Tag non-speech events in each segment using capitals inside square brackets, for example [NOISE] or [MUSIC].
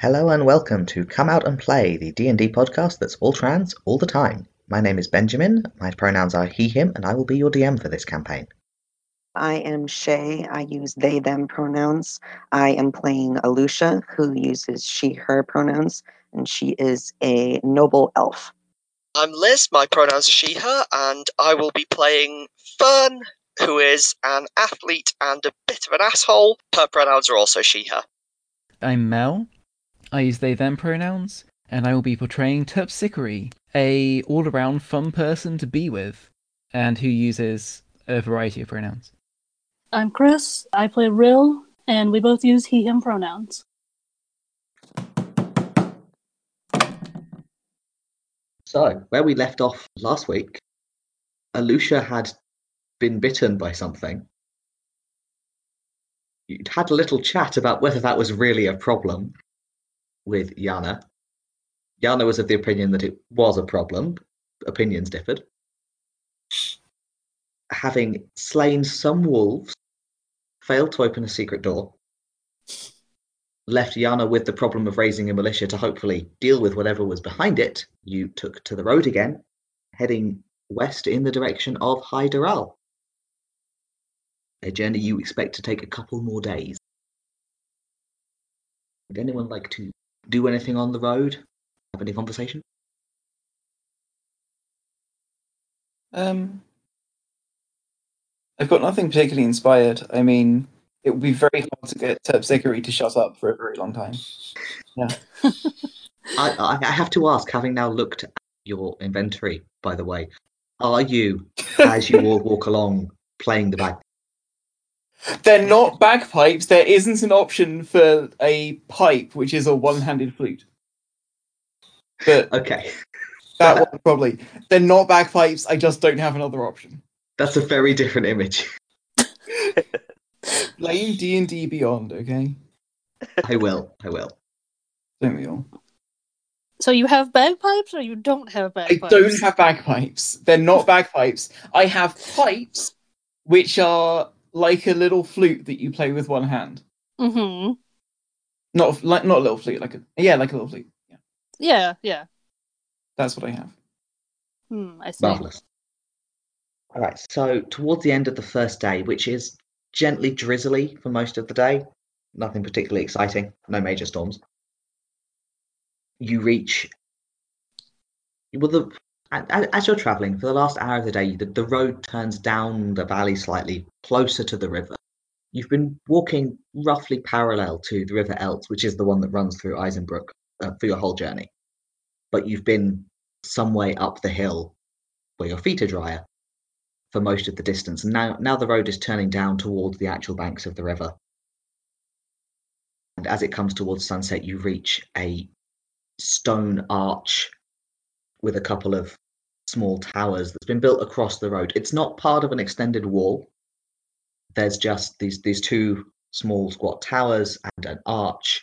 Hello and welcome to Come Out and Play, the D&D podcast that's all trans all the time. My name is Benjamin, my pronouns are he, him, and I will be your DM for this campaign. I am Shay. I use they, them pronouns. I am playing Alusha, who uses she, her pronouns, and she is a noble elf. I'm Liz, my pronouns are she, her, and I will be playing Fern, who is an athlete and a bit of an asshole. Her pronouns are also she, her. I'm Mel. I use they them pronouns, and I will be portraying Terpsichore, a all-around fun person to be with, and who uses a variety of pronouns. I'm Chris. I play Rill, and we both use he, him pronouns. So, where we left off last week, Alusha had been bitten by something. You'd had a little chat about whether that was really a problem with Yana. Yana was of the opinion that it was a problem. Opinions differed. Having slain some wolves, failed to open a secret door, left Yana with the problem of raising a militia to hopefully deal with whatever was behind it, you took to the road again, heading west in the direction of Hyderal. A journey you expect to take a couple more days. Would anyone like to do anything on the road? Have any conversation? Um, I've got nothing particularly inspired. I mean, it would be very hard to get Terpsichore to shut up for a very long time. Yeah. [LAUGHS] I, I, have to ask, having now looked at your inventory, by the way, are you, as you all walk [LAUGHS] along, playing the bag? They're not bagpipes. There isn't an option for a pipe, which is a one-handed flute. But Okay, that one probably. They're not bagpipes. I just don't have another option. that's a very different image. [LAUGHS] Playing D and D Beyond, okay? I will, I will. Don't we all? So you have bagpipes, or you don't have bagpipes? I don't have bagpipes. They're not bagpipes. I have pipes, which are like a little flute that you play with one hand. Mm-hmm. Not like not a little flute, like a yeah, like a little flute. Yeah, Yeah, yeah. that's what I have. Hmm, I see. Marvelous. All right, so towards the end of the first day, which is gently drizzly for most of the day, nothing particularly exciting, no major storms. You reach. Well, the a- a- as you're traveling for the last hour of the day, the, the road turns down the valley slightly, closer to the river. You've been walking roughly parallel to the River Elt, which is the one that runs through Eisenbrook uh, for your whole journey. But you've been some way up the hill where your feet are drier for most of the distance. And now, now the road is turning down towards the actual banks of the river. And as it comes towards sunset, you reach a stone arch with a couple of small towers that's been built across the road. It's not part of an extended wall. There's just these these two small squat towers and an arch.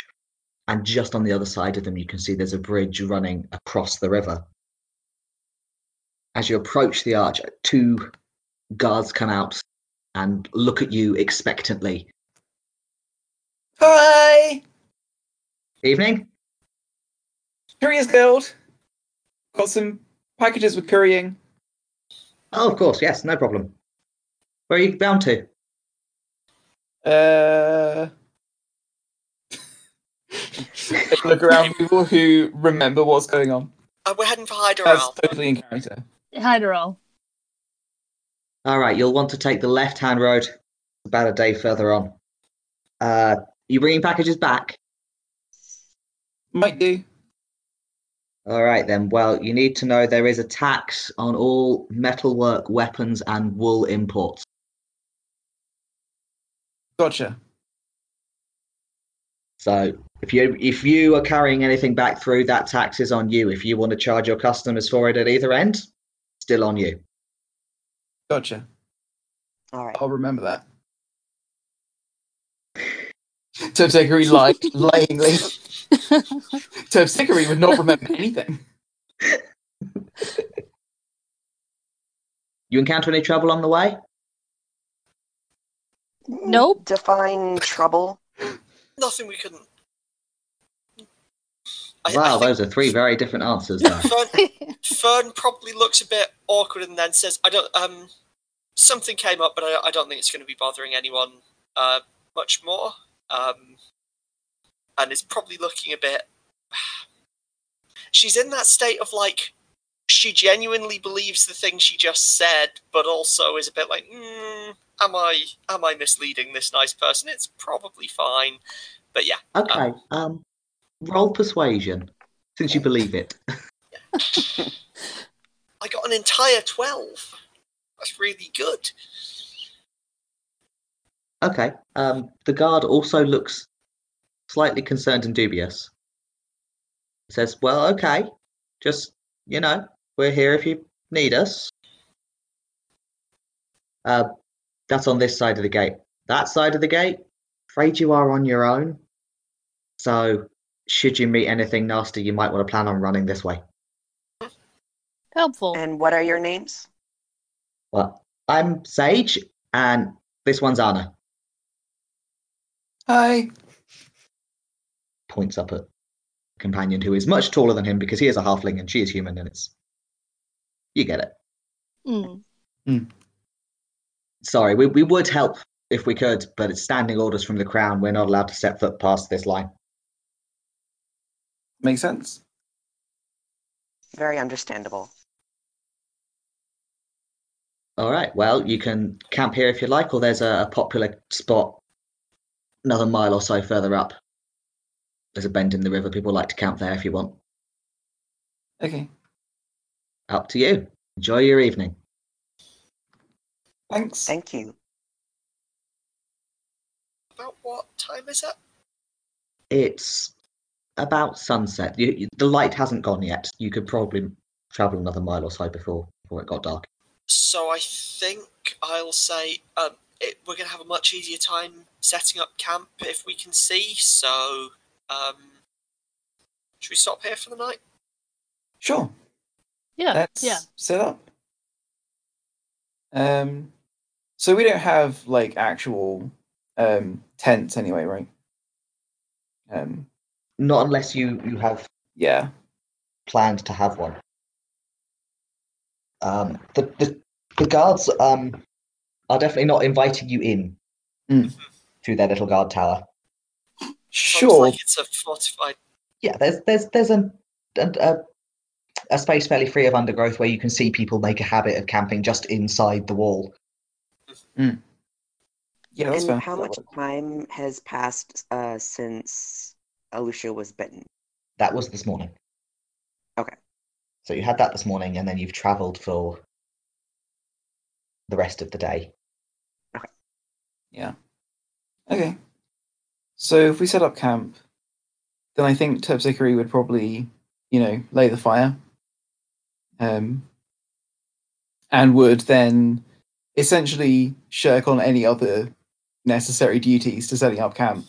And just on the other side of them, you can see there's a bridge running across the river. As you approach the arch, two guards come out and look at you expectantly. Hi, Evening? Courier's Guild. Got some packages with couriering. Oh, of course, yes, no problem. Where are you bound to? Uh, look around people who remember what's going on. Uh, we're heading for That's Hyderal. totally in character. Hi, Daryl. All right, you'll want to take the left-hand road about a day further on. Uh, you bringing packages back? Might do. All right then. Well, you need to know there is a tax on all metalwork, weapons, and wool imports. Gotcha. So if you if you are carrying anything back through, that tax is on you. If you want to charge your customers for it at either end, still on you. Gotcha. All right. I'll remember that. Terpsichore lied layingly. Terpsichore would not remember anything. You encounter any trouble on the way? Nope. Define trouble. Nothing we couldn't. I, I Wow, think those are three very different answers. Fern, Fern probably looks a bit awkward and then says, "I don't. Um, something came up, but I, I don't think it's going to be bothering anyone uh, much more." Um, and is probably looking a bit. [SIGHS] She's in that state of like she genuinely believes the thing she just said, but also is a bit like, mm, "Am I? Am I misleading this nice person? It's probably fine." But yeah, Okay. Um, roll persuasion, since you believe it. [LAUGHS] [LAUGHS] I got an entire twelve. That's really good. Okay. Um, the guard also looks slightly concerned and dubious. Says, "Well, okay, just you know, we're here if you need us." Uh, that's on this side of the gate. That side of the gate, afraid you are on your own. So, should you meet anything nasty, you might want to plan on running this way. Helpful. And what are your names? Well, I'm Sage, and this one's Anna. Hi. Points up at a companion who is much taller than him because he is a halfling and she is human, and it's you get it. Mm. Sorry, we, we would help if we could, but it's standing orders from the crown. We're not allowed to set foot past this line. Makes sense. Very understandable. All right. Well, you can camp here if you like, or there's a, a popular spot another mile or so further up. There's a bend in the river. People like to camp there if you want. Okay. Up to you. Enjoy your evening. Thanks. Thank you. About what time is it? It's about sunset. You, you, the light hasn't gone yet. You could probably travel another mile or so before before it got dark. So I think I'll say um, it, we're going to have a much easier time setting up camp if we can see. So, um, should we stop here for the night? Sure. Yeah. Let's yeah. set up. Um, so we don't have like actual um tents anyway, right? Um, Not unless you you have yeah. planned to have one. Um, the, the the guards um are definitely not inviting you in Mm. to their little guard tower. Sounds Sure. like it's a fortified. Yeah, there's there's there's a, a a a space fairly free of undergrowth where you can see people make a habit of camping just inside the wall. Yeah, that's and fair. how much time has passed uh, since Alusha was bitten? That was this morning. Okay. So you had that this morning, and then you've travelled for the rest of the day. Yeah. Okay. So if we set up camp, then I think Terpsichore would probably, you know, lay the fire. Um, and would then essentially shirk on any other necessary duties to setting up camp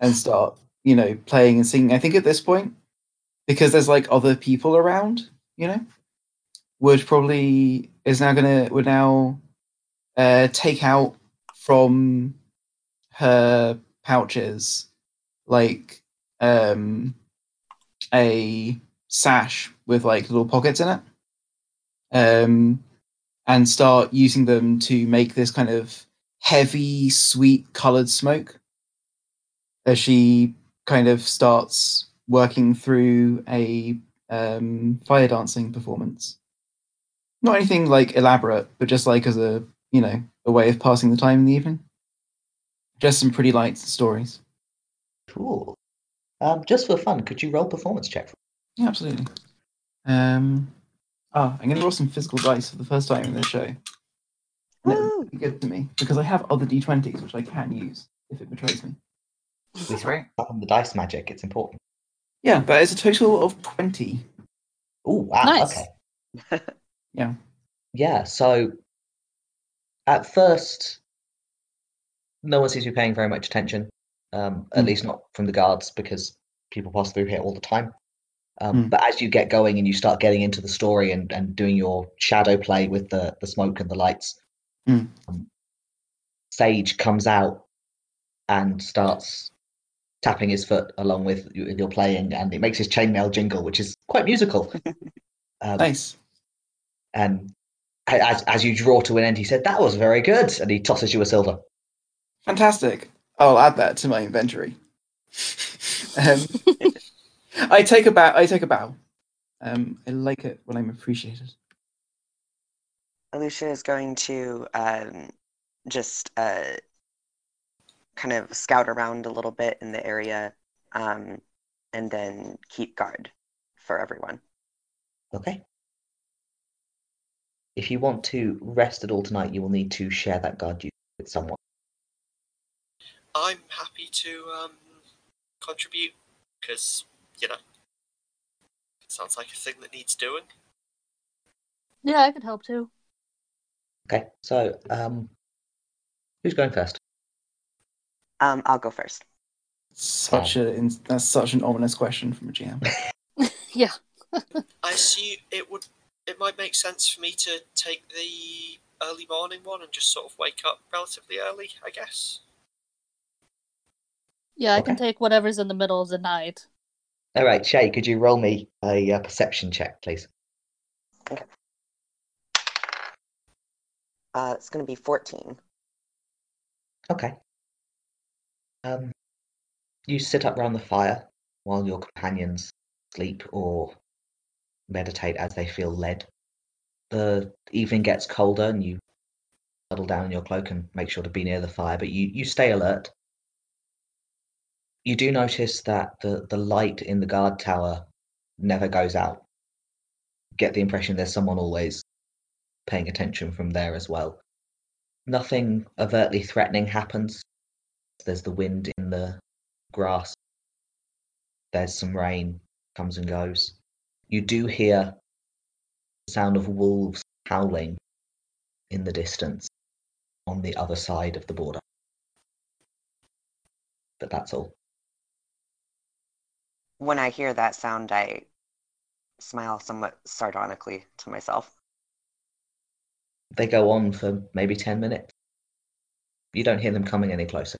and start, you know, playing and singing. I think at this point, because there's like other people around, you know, would probably is now gonna would now uh take out from her pouches like um a sash with like little pockets in it um and start using them to make this kind of heavy sweet colored smoke as she kind of starts working through a um fire dancing performance. Not anything like elaborate but just like as a you know a way of passing the time in the evening just some pretty light stories Cool. Um, just for fun, could you roll performance check? Yeah, absolutely. Um, oh, I'm going to roll some physical dice for the first time in this show. Woo! good to me because I have other d20s which I can use if it betrays me. Please on the dice magic. It's important. Yeah, that is a total of 20. Oh wow. Nice. Okay. [LAUGHS] Yeah. Yeah. So at first, no one seems to be paying very much attention. Um, at Hmm. least not from the guards because people pass through here all the time. Um, Hmm. But as you get going and you start getting into the story and, and doing your shadow play with the, the smoke and the lights, Hmm. um, Sage comes out and starts tapping his foot along with your playing, and it makes his chainmail jingle, which is quite musical. [LAUGHS] um, Nice. And as as you draw to an end, he said, "That was very good," and he tosses you a silver. Fantastic. I'll add that to my inventory. [LAUGHS] um, I take a bow. I take a bow. Um, I like it when I'm appreciated. Alusha is going to um, just uh, kind of scout around a little bit in the area um, and then keep guard for everyone. Okay. If you want to rest at all tonight, you will need to share that guard duty with someone. I'm happy to um, contribute because you know it sounds like a thing that needs doing. Yeah, I could help too. Okay, so um, who's going first? Um, I'll go first. Such a that's such an ominous question from a GM. [LAUGHS] [LAUGHS] Yeah. [LAUGHS] I assume it would. It might make sense for me to take the early morning one and just sort of wake up relatively early. I guess. Yeah, I can Okay. take whatever's in the middle of the night. All right, Shay, could you roll me a uh, perception check, please? Uh, it's going to be 14. Okay. Um, you sit up round the fire while your companions sleep or meditate as they feel led. The evening gets colder and you huddle down in your cloak and make sure to be near the fire, but you, you stay alert. You do notice that the, the light in the guard tower never goes out. Get the impression there's someone always paying attention from there as well. Nothing overtly threatening happens. There's the wind in the grass. There's some rain, comes and goes. You do hear the sound of wolves howling in the distance on the other side of the border. But that's all. When I hear that sound, I smile somewhat sardonically to myself. They go on for maybe 10 minutes. You don't hear them coming any closer.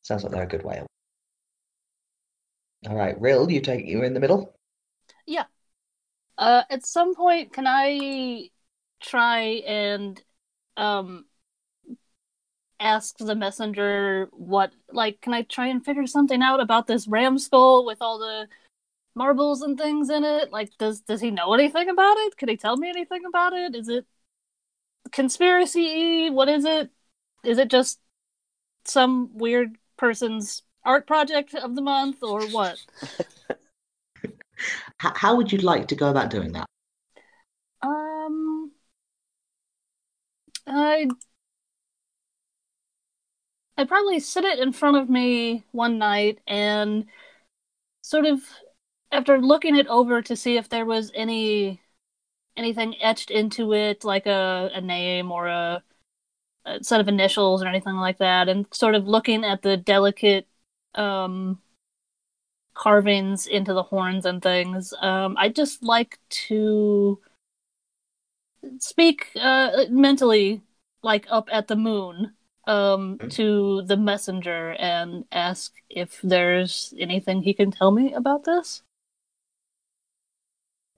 Sounds like they're a good way away. All right, Rill, you take you in the middle. Yeah. Uh, at some point, can I try and um ask the messenger what like can I try and figure something out about this ram skull with all the marbles and things in it? Like does does he know anything about it? Could he tell me anything about it? Is it conspiracy? What is it? Is it just some weird person's art project of the month or what? [LAUGHS] How would you like to go about doing that? Um, I I'd probably sit it in front of me one night and sort of after looking it over to see if there was any anything etched into it, like a, a name or a, a set of initials or anything like that, and sort of looking at the delicate um carvings into the horns and things. Um, I'd just like to speak uh, mentally, like up at the moon, um, Mhm. to the messenger and ask if there's anything he can tell me about this.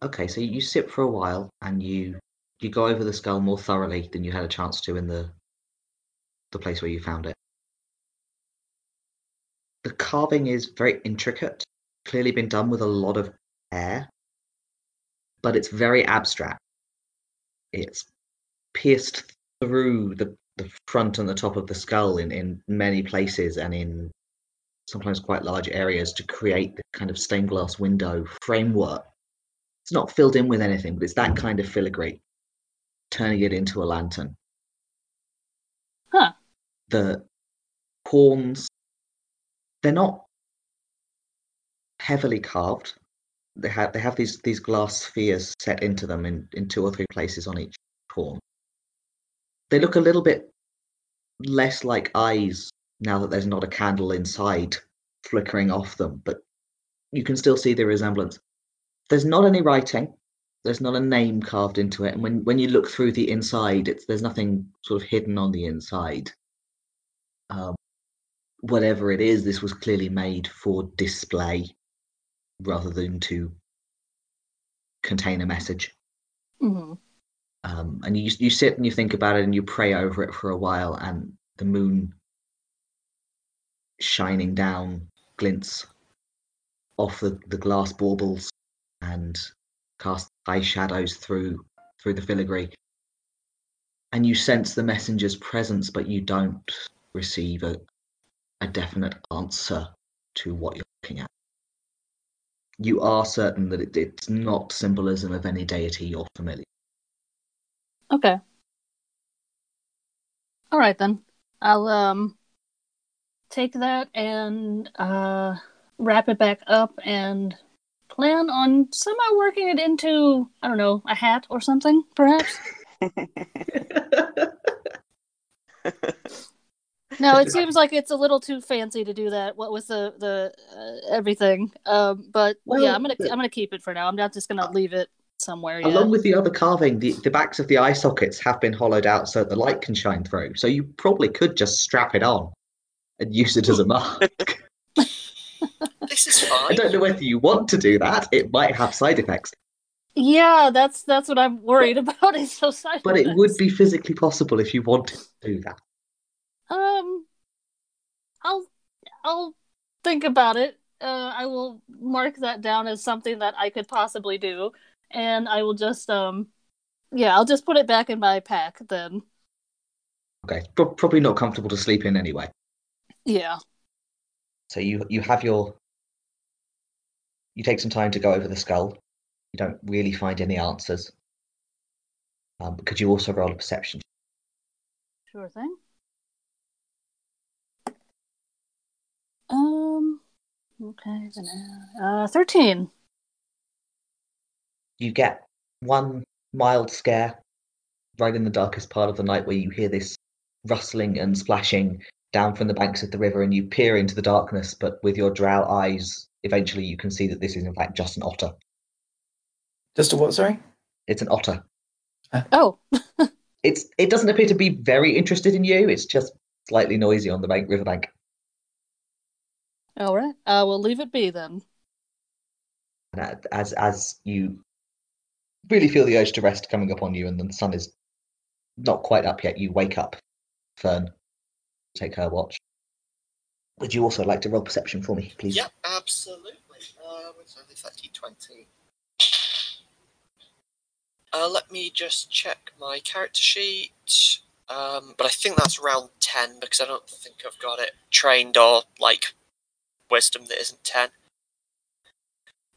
Okay, so you sit for a while and you you go over the skull more thoroughly than you had a chance to in the the place where you found it. The carving is very intricate, clearly been done with a lot of care, but it's very abstract. It's pierced through the, the front and the top of the skull in, in many places and in sometimes quite large areas to create the kind of stained glass window framework it's not filled in with anything, but it's that kind of filigree, turning it into a lantern. Huh. The horns, they're not heavily carved. They have they have these these glass spheres set into them in, in two or three places on each horn. They look a little bit less like eyes now that there's not a candle inside flickering off them, but you can still see the resemblance. There's not any writing there's not a name carved into it and when when you look through the inside it's there's nothing sort of hidden on the inside. Um, whatever it is, this was clearly made for display rather than to contain a message. hmm Um, and you you sit and you think about it and you pray over it for a while, and the moon shining down glints off the, the glass baubles and casts high shadows through through the filigree. And you sense the messenger's presence, but you don't receive a, a definite answer to what you're looking at. You are certain that it, it's not symbolism of any deity you're familiar. Okay. All right then. I'll um take that and uh wrap it back up and plan on somehow working it into I don't know a hat or something perhaps. [LAUGHS] No, it seems like it's a little too fancy to do that. What with the the uh, everything, um, but Well, yeah, I'm gonna I'm gonna keep it for now. I'm not just gonna leave it somewhere yet. Along with the other carving, the, the backs of the eye sockets have been hollowed out so the light can shine through. So you probably could just strap it on and use it as a mask. [LAUGHS] This is fine. I don't know whether you want to do that. It might have side effects, Yeah, that's that's what I'm worried about. [LAUGHS] Is so side but it would be physically possible if you wanted to do that. Um, I'll I'll think about it. Uh, I will mark that down as something that I could possibly do, and I will just um, yeah, I'll just put it back in my pack then. Okay, pro- probably not comfortable to sleep in anyway. Yeah. So you you have your you take some time to go over the skull. You don't really find any answers. Um, could you also roll a perception? Sure thing. Um. Okay. then, Uh, thirteen. You get one mild scare right in the darkest part of the night where you hear this rustling and splashing down from the banks of the river and you peer into the darkness but with your drow eyes eventually you can see that this is in fact just an otter Just a what? Sorry. it's an otter Oh. [LAUGHS] it's it doesn't appear to be very interested in you it's just slightly noisy on the bank riverbank All right. Uh, we'll leave it be then. as as you really feel the urge to rest coming up on you and the sun is not quite up yet you wake up fern take her watch would you also like to roll perception for me please Yep, absolutely. Uh, what's only 30, 20. Uh, let me just check my character sheet. Um, but I think that's round 10 because I don't think I've got it trained or like wisdom that isn't 10.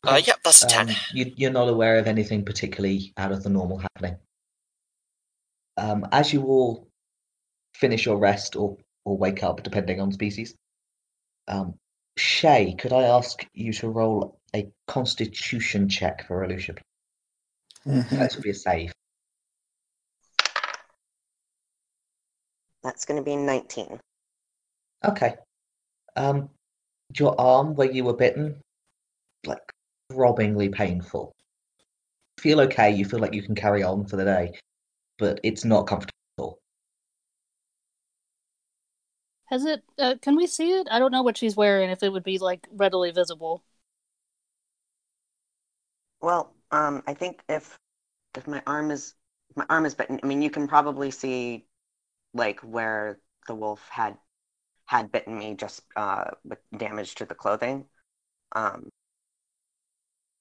Uh, yep, that's a 10. Um, you, you're not aware of anything particularly out of the normal happening. Um, as you all finish your rest or, or wake up, depending on species, um, Shay, could I ask you to roll a constitution check for Alusha? That should be a save. That's going to be 19. Okay. Um, your arm where you were bitten, like throbbingly painful. Feel okay. You feel like you can carry on for the day, but it's not comfortable. Has it? Uh, can we see it? I don't know what she's wearing. If it would be like readily visible. Well, um, I think if if my arm is my arm is bitten, I mean, you can probably see like where the wolf had had bitten me, just uh, with damage to the clothing. Um,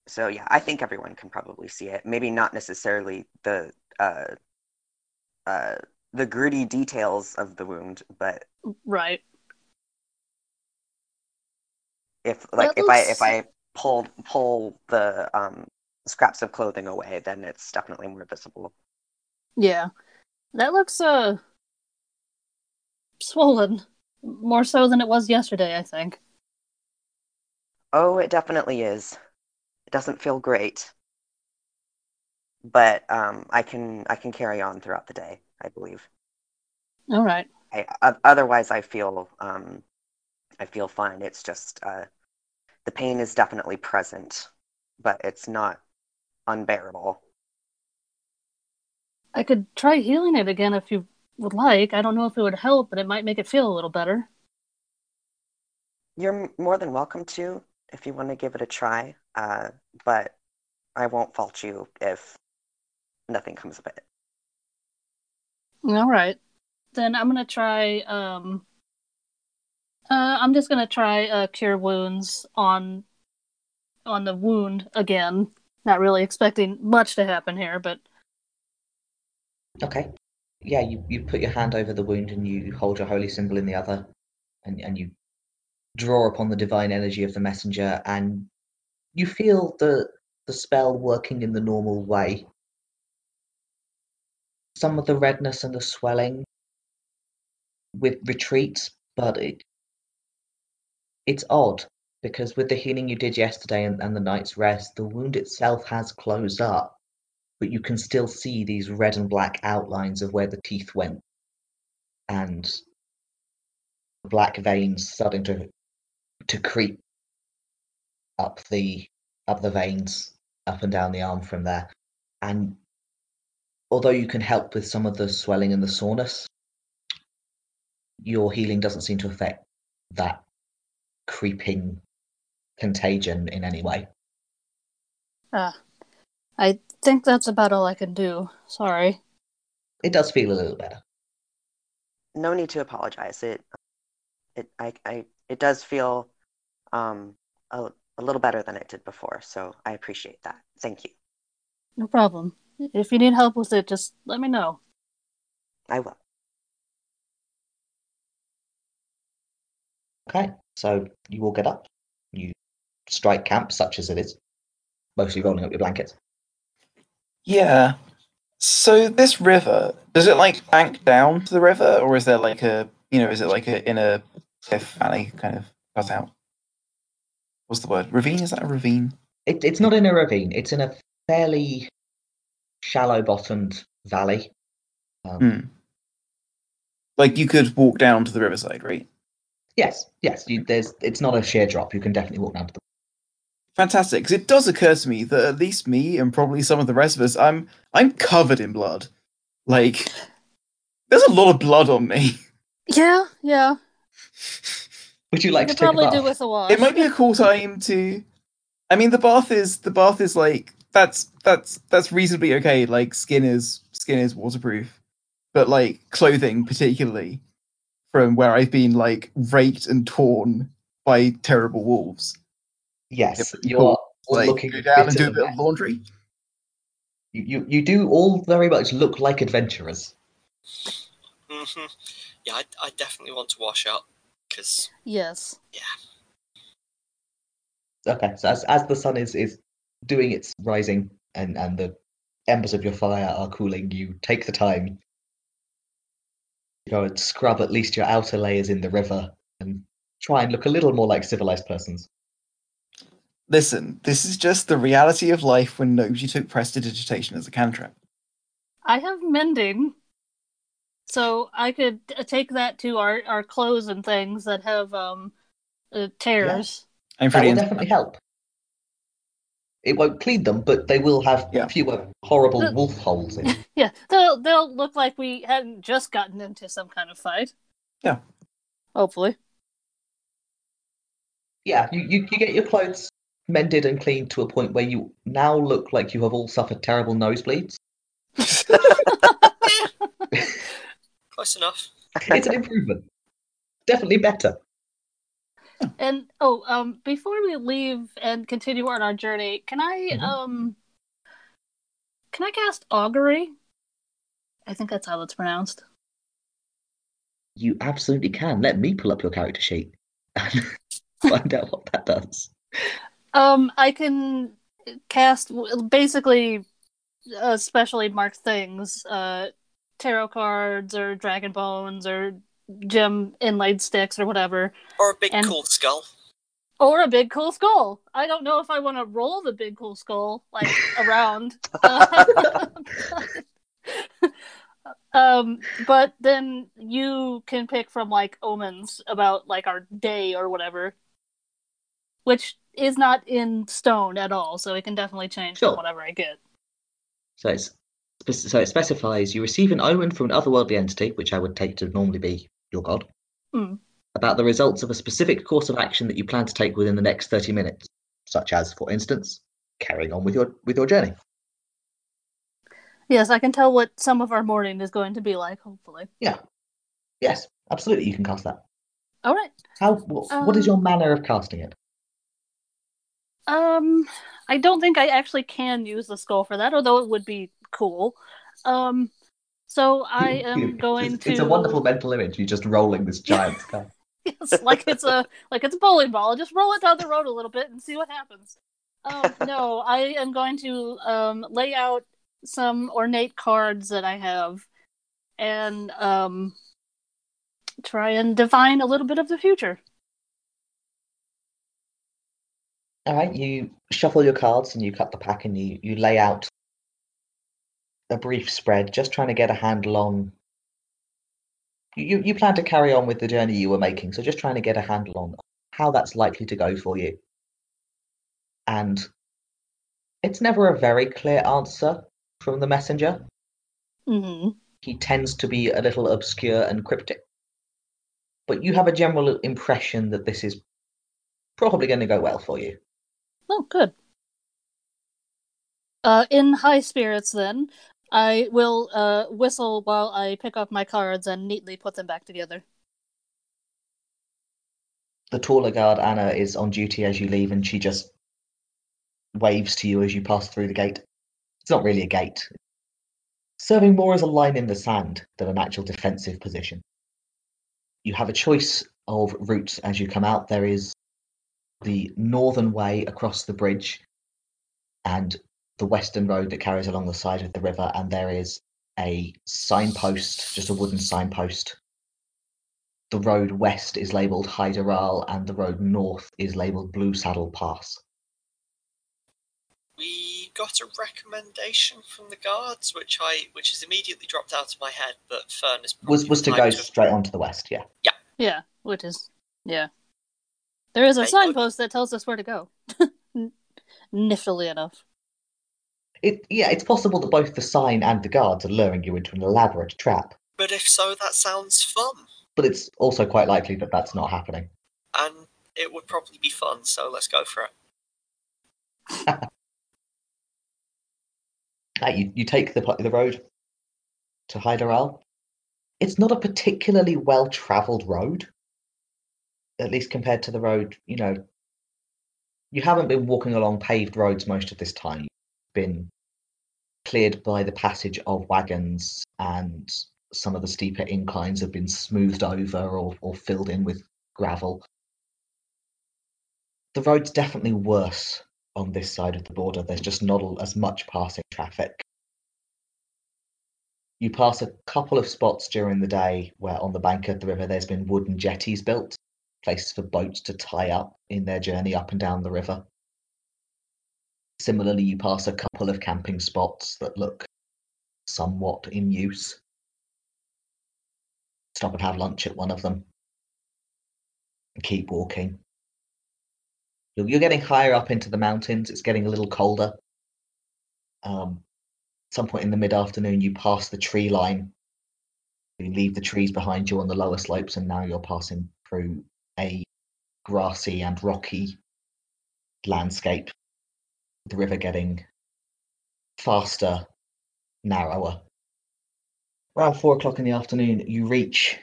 so yeah, I think everyone can probably see it. Maybe not necessarily the uh, uh, the gritty details of the wound, but Right. if like That if I if I pull pull the um, scraps of clothing away, then it's definitely more visible. Yeah. That looks uh swollen. More so than it was yesterday, I think. Oh, it definitely is. Doesn't feel great. But um, I can I can carry on throughout the day, I believe. All right. I, otherwise, I feel um, I feel fine. It's just uh, the pain is definitely present, but it's not unbearable. I could try healing it again if you would like. I don't know if it would help, but it might make it feel a little better. You're more than welcome to if you want to give it a try, uh, but I won't fault you if nothing comes of it. All right. Then I'm gonna try. Um, uh, I'm just gonna try uh, cure wounds on on the wound again. Not really expecting much to happen here, but Okay. Yeah, you, you put your hand over the wound and you hold your holy symbol in the other, and, and you draw upon the divine energy of the messenger, and you feel the the spell working in the normal way. Some of the redness and the swelling with retreats, but it it's odd because with the healing you did yesterday and, and the night's rest, the wound itself has closed up, but you can still see these red and black outlines of where the teeth went and black veins starting to to creep up the up the veins up and down the arm from there and although you can help with some of the swelling and the soreness your healing doesn't seem to affect that creeping contagion in any way uh, I think that's about all I can do. Sorry. it does feel a little better No need to apologize. It, it, I, I, it does feel, um, a, a little better than it did before. So I appreciate that. Thank you. No problem. If you need help with it, just let me know. I will. okay so you all get up you strike camp such as it is mostly rolling up your blankets Yeah. So this river, does it like bank down to the river, or is there like a, you know, is it like a in a cliff valley kind of cut out? What's the word? Ravine? Is that a ravine? It, it's not in a ravine. It's in a fairly shallow-bottomed valley. Um, Hmm. Like you could walk down to the riverside, right? Yes, yes. You, there's. It's not a sheer drop. You can definitely walk down to the. Fantastic, because it does occur to me that at least me and probably some of the rest of us, I'm I'm covered in blood. Like, there's a lot of blood on me. Yeah, yeah. Would you I like to could take a probably bath? do with a wash. It might be a cool time to. I mean, the bath is the bath is like that's that's that's reasonably okay. Like skin is skin is waterproof, but like clothing, particularly from where I've been like raked and torn by terrible wolves. Yes, you're cool. Like looking go down and do a bit of laundry. You, you you do all very much look like adventurers. hmm Yeah, I, I definitely want to wash up because Yes. Yeah. Okay, so as as the sun is is doing its rising and and the embers of your fire are cooling, you take the time to go and scrub at least your outer layers in the river and try and look a little more like civilized persons. Listen, this is just the reality of life when nobody took prestidigitation as a cantrip. I have mending. So I could uh, take that to our, our clothes and things that have um uh, tears. I'm That pretty will into definitely help. It won't clean them, but they will have Yeah. fewer horrible The- wolf holes in. [LAUGHS] Yeah, they'll they'll look like we hadn't just gotten into some kind of fight. Yeah. Hopefully. Yeah, you, you, you get your clothes mended and cleaned to a point where you now look like you have all suffered terrible nosebleeds. [LAUGHS] [LAUGHS] close enough. It's an improvement. Definitely better. And oh, um, before we leave and continue on our journey, can I Mhm. um, can I cast augury? I think that's how it's pronounced. You absolutely can. Let me pull up your character sheet and [LAUGHS] find out what that does. Um, I can cast basically uh, specially marked things, uh, tarot cards or dragon bones or gem inlaid sticks or whatever, Or a big And- cool skull. or a big cool skull. I don't know if I want to roll the big cool skull like [LAUGHS] around. Uh, [LAUGHS] um, but then you can pick from like omens about like our day or whatever, which is not in stone at all, so it can definitely change Sure. from whatever I get. So it's spec- so it specifies you receive an omen from an otherworldly entity, which I would take to normally be your god. Hmm. about the results of a specific course of action that you plan to take within the next 30 minutes, such as, for instance, carrying on with your with your journey. Yes, I can tell what some of our morning is going to be like, hopefully. Yeah. Yes, absolutely, you can cast that. All right. How? What, what is Um, your manner of casting it? Um, I don't think I actually can use the skull for that, although it would be cool. Um, so I [LAUGHS] am going it's, to. it's a wonderful mental image. You're just rolling this giant skull. [LAUGHS] Yes, like it's a like it's a bowling ball. Just roll it down the road a little bit and see what happens. Um, [LAUGHS] no, I am going to um, lay out some ornate cards that I have, and um, try and divine a little bit of the future. All right, you shuffle your cards and you cut the pack and you, you lay out a brief spread, just trying to get a handle on. You, you plan to carry on with the journey you were making, so just trying to get a handle on how that's likely to go for you. And it's never a very clear answer from the messenger. hmm He tends to be a little obscure and cryptic. But you have a general impression that this is probably going to go well for you. Oh, good. Uh, in high spirits, then I will uh whistle while I pick up my cards and neatly put them back together. the taller guard Anna is on duty as you leave, and she just waves to you as you pass through the gate. It's not really a gate, serving more as a line in the sand than an actual defensive position. You have a choice of routes as you come out. There is the northern way across the bridge, and the western road that carries along the side of the river, and there is a signpost, just a wooden signpost the road west is labelled Hyderal and the road north is labelled Blue Saddle Pass. We got a recommendation from the guards, which I which has immediately dropped out of my head, but Fern is Was was to go type straight on to the west, yeah. Yeah, Yeah. which is yeah. There is a Hey, signpost that tells us where to go. [LAUGHS] Niftily enough. It yeah, it's possible that both the sign and the guards are luring you into an elaborate trap, But if so, that sounds fun, but it's also quite likely that that's not happening. and it would probably be fun. So let's go for it. [LAUGHS] You you take the the road to Hyderal. It's not a particularly well travelled road, at least compared to the road. You know, you haven't been walking along paved roads most of this time. You've been cleared by the passage of wagons, and some of the steeper inclines have been smoothed over or, or filled in with gravel. The road's definitely worse on this side of the border. There's just not as much passing traffic. You pass a couple of spots during the day where on the bank of the river there's been wooden jetties built, places for boats to tie up in their journey up and down the river. Similarly, you pass a couple of camping spots that look somewhat in use. Stop and have lunch at one of them. Keep walking. You're, you're getting higher up into the mountains. It's getting a little colder. Um, some point in the mid afternoon, you pass the tree line. You leave the trees behind you on the lower slopes, and now you're passing through a grassy and rocky landscape. The river getting faster, narrower. Around four o'clock in the afternoon, you reach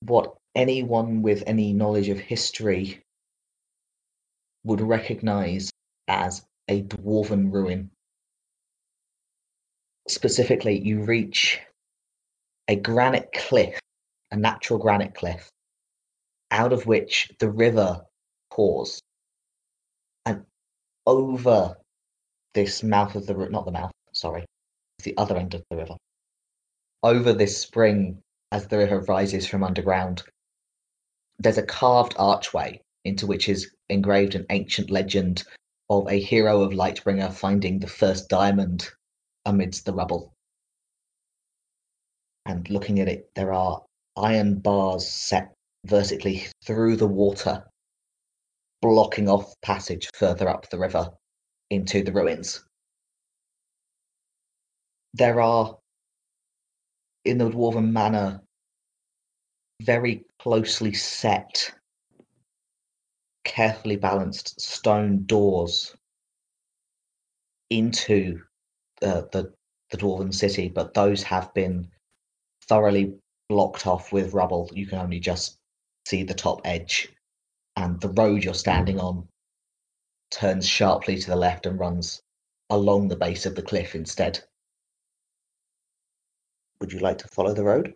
what anyone with any knowledge of history would recognize as a dwarven ruin. Specifically, you reach a granite cliff, a natural granite cliff, out of which the river pours. Over this mouth of the not the mouth, sorry, the other end of the river. Over this spring, as the river rises from underground, there's a carved archway into which is engraved an ancient legend of a hero of Lightbringer finding the first diamond amidst the rubble. And looking at it, there are iron bars set vertically through the water, blocking off passage further up the river into the ruins. There are, in the Dwarven manner, very closely set, carefully balanced stone doors into uh, the the dwarven city, but those have been thoroughly blocked off with rubble. You can only just see the top edge, and the road you're standing on turns sharply to the left and runs along the base of the cliff instead. Would you like to follow the road?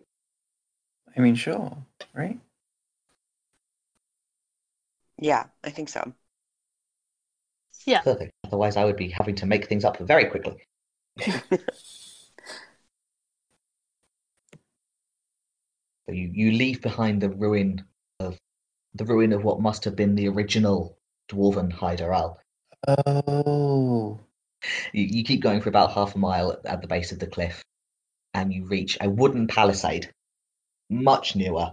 I mean, sure, right? Yeah, I think so. Yeah. Perfect. Otherwise, I would be having to make things up very quickly. [LAUGHS] So you, you leave behind the ruin of the ruin of what must have been the original dwarven Hyderal. Oh, You, you keep going for about half a mile at, at the base of the cliff, and you reach a wooden palisade, much newer.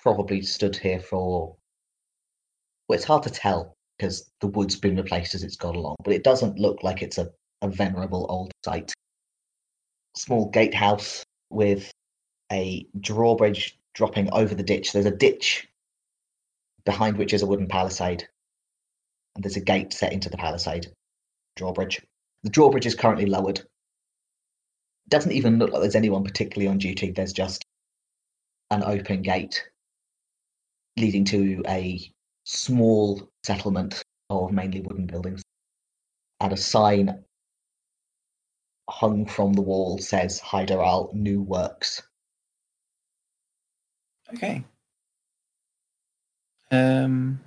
Probably stood here for. Well, it's hard to tell because the wood's been replaced as it's gone along, but it doesn't look like it's a, a venerable old site. Small gatehouse with a drawbridge dropping over the ditch. There's a ditch behind which is a wooden palisade, and there's a gate set into the palisade drawbridge. The drawbridge is currently lowered. Doesn't even look like there's anyone particularly on duty. There's just an open gate leading to a small settlement of mainly wooden buildings. And a sign hung from the wall says Hyderal New Works. okay. Um,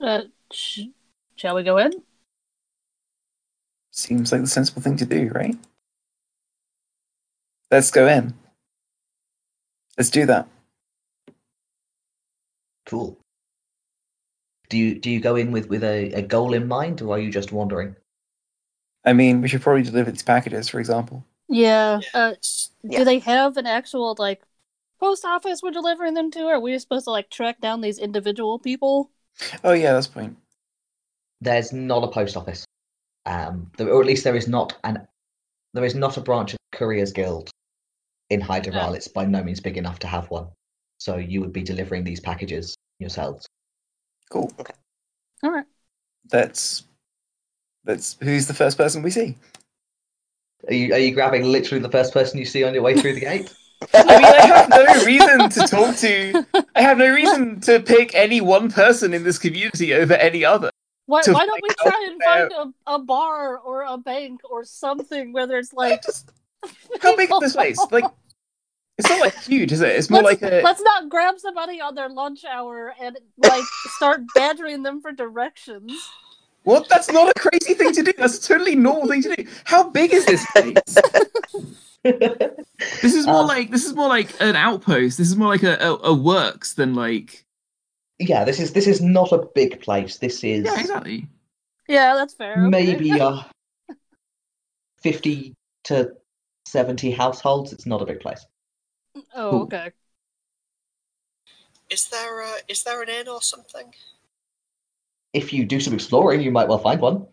Uh, sh- shall we go in? seems like the sensible thing to do, right? Let's go in. Let's do that. Cool. Do you do you go in with, with a, a goal in mind or are you just wandering? I mean, we should probably deliver these packages, for example. Yeah. Uh, Yes. Yeah. do they have an actual like post office we're delivering them to? Or are we supposed to like track down these individual people? Oh yeah, that's point. There's not a post office. Um there, or at least there is not an there is not a branch of the Couriers Guild in Hyderal. Oh. It's by no means big enough to have one. So you would be delivering these packages yourselves. Cool. Okay. All right. That's that's who's the first person we see. Are you are you grabbing literally the first person you see on your way through the gate? [LAUGHS] I mean, I have no reason to talk to. I have no reason to pick any one person in this community over any other. Why, why don't we try and find a, a bar or a bank or something where there's [LAUGHS] like Just, How big is this place? Like, it's not like huge, is it? It's more let's, like a. let's not grab somebody on their lunch hour and like start [LAUGHS] badgering them for directions. What? That's not a crazy thing to do. That's a totally normal thing to do. How big is this place? This is more Um, like this is more like an outpost. This is more like a, a, a works than like yeah, this is this is not a big place. This is yeah, exactly. Yeah, that's fair. maybe uh, fifty to seventy households. It's not a big place. Oh, Cool. okay. Is there a, is there an inn or something? If you do some exploring, you might well find one.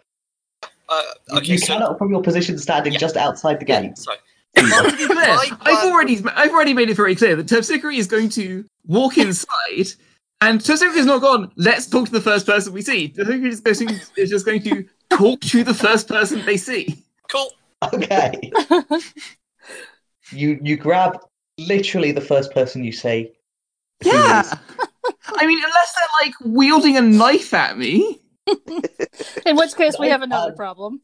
Uh, You- okay, you so cannot, from your position standing Yeah. just outside the gate. sorry. Well, to be [LAUGHS] clear, I've already I've already made it very clear that Terpsichore is going to walk inside, and Terpsichore is not gone. Let's talk to the first person we see. Terpsichore is, going to, is just going to talk to the first person they see. Cool. Okay. [LAUGHS] you you grab literally the first person you see. Yeah. Is- [LAUGHS] I mean, unless they're like wielding a knife at me. [LAUGHS] In which case, we have another uh, problem.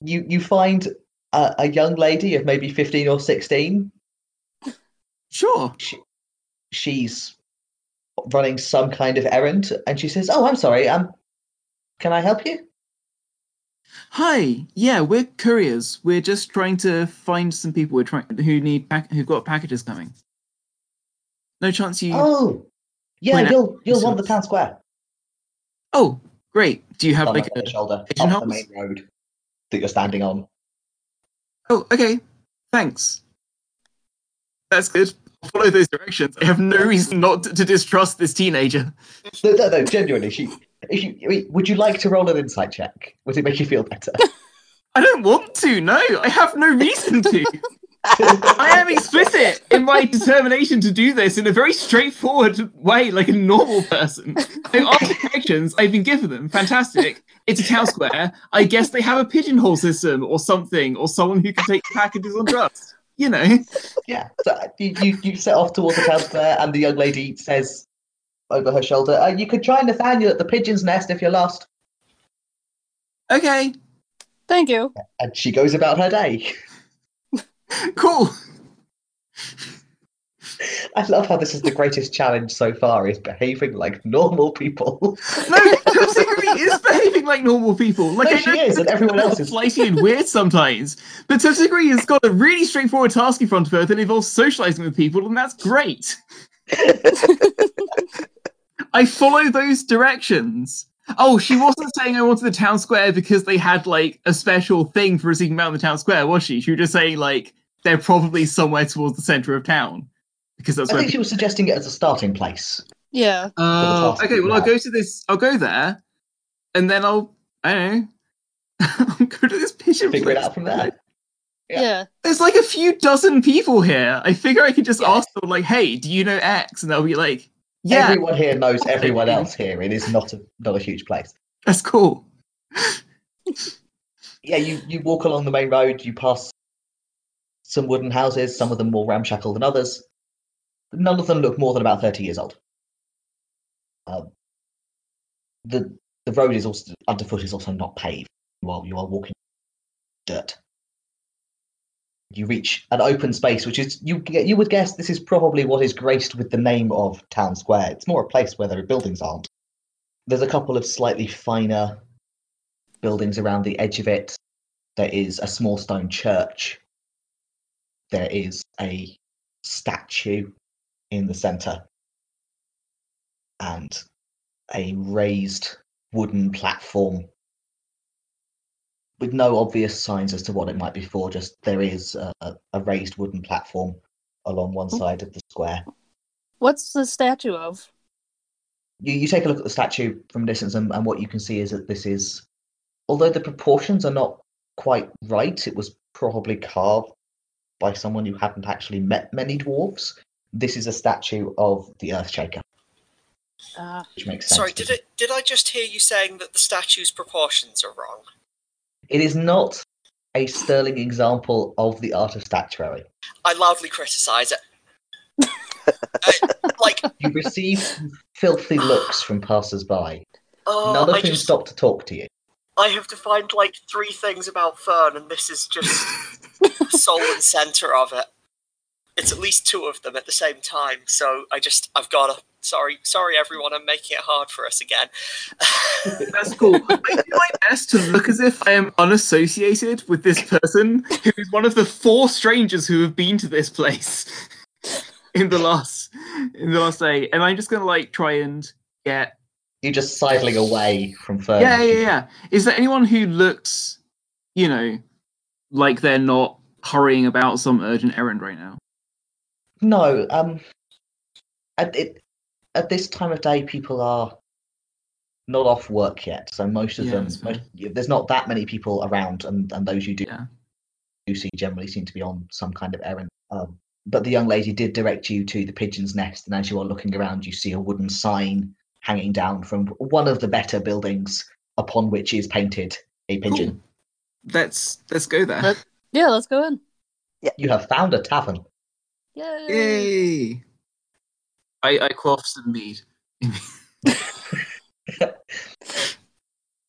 you you find a, a young lady of maybe fifteen or sixteen. Sure. She's running some kind of errand, and she says, "Oh, I'm sorry. Um, can I help you?" Hi. Yeah, we're couriers. We're just trying to find some people we're trying who need pack- who've got packages coming. No chance you. Oh, yeah. Point out You'll you'll want the town square. Oh, great. Do you have like a? the shoulder pigeon up the main road that you're standing on. Oh, okay. Thanks. That's good. I'll follow those directions. I have no reason not to, to distrust this teenager. No, no, no. Genuinely, she. If you, would you like to roll an insight check? Would it make you feel better? [LAUGHS] I don't want to. No, I have no reason to. [LAUGHS] [LAUGHS] I am explicit in my determination to do this in a very straightforward way, like a normal person. I've asked directions, I've been given them. Fantastic. It's a town square. I guess they have a pigeonhole system or something, or someone who can take packages on trust. You know. Yeah. So you, you, you set off towards the town square, and the young lady says over her shoulder, uh, "You could try Nathaniel at the pigeon's nest if you're lost." Okay, Thank you. And she goes about her day. Cool. I love how this is the greatest challenge so far: is behaving like normal people. No, Topsy is behaving like normal people. Like No, I she is, and everyone else is. flighty and weird sometimes. But Topsy has got a really straightforward task in front of her that involves socializing with people, and that's great. I follow those directions. Oh, she wasn't saying I wanted the town square because they had like a special thing for receiving out in the town square, was she? She was just saying like they're probably somewhere towards the center of town because that's I where. think she was suggesting it as a starting place. Yeah. Uh, task okay. Well, you I'll go to this. I'll go there, and then I'll. I don't know. [LAUGHS] I'll go to this pigeon Figure it out from there. Yeah. Yeah. There's like a few dozen people here. I figure I could just Yeah. ask them, like, "Hey, do you know X?" And they'll be like, "Yeah, Everyone here knows everyone else [LAUGHS] here. It is not a not a huge place. that's cool." [LAUGHS] Yeah, you, you walk along the main road, you pass some wooden houses, some of them more ramshackle than others. None of them look more than about 30 years old. Um, the the road is also underfoot is also not paved. Are you are walking dirt. You reach an open space, which is you you would guess this is probably what is graced with the name of town square. It's more a place where are buildings aren't. There's a couple of slightly finer buildings around the edge of it. There is a small stone church. There is a statue in the center and a raised wooden platform with no obvious signs as to what it might be for. Just there is a, a, raised wooden platform along one hmm. side of the square. What's the statue of? you, you take a look at the statue from a distance, and, and what you can see is that this is, although the proportions are not quite right, it was probably carved by someone who hadn't actually met many dwarves. This is a statue of the Earthshaker, Uh, which makes sense. Sorry, did it? Did I just hear you saying that the statue's proportions are wrong? It is not a sterling example of the art of statuary. I loudly criticise it. I- like, [LAUGHS] You receive filthy looks from passers-by, oh, none of I whom just stop to talk to you. I have to find like three things about Fern, and this is just [LAUGHS] soul and center of it. It's at least two of them at the same time, so I just I've got to. Sorry, sorry, everyone. I'm making it hard for us again. [LAUGHS] That's cool. I do my best to look as if I am unassociated with this person who is one of the four strangers who have been to this place [LAUGHS] in the last in the last day, and I'm just gonna like try and get. You're just sidling away from Fern. Yeah, yeah, yeah. Is there anyone who looks, you know, like they're not hurrying about some urgent errand right now? No, um, at it, at this time of day, people are not off work yet, so most of Yeah, them, most, there's not that many people around, and and those you do Yeah. do see generally seem to be on some kind of errand. Um, but the young lady did direct you to the pigeon's nest, and as you are looking around, you see a wooden sign hanging down from one of the better buildings, upon which is painted a pigeon. Let's let's go there. Let- yeah, let's go in. Yeah. You have found a tavern. Yay. Yay! I I quaff some mead. [LAUGHS]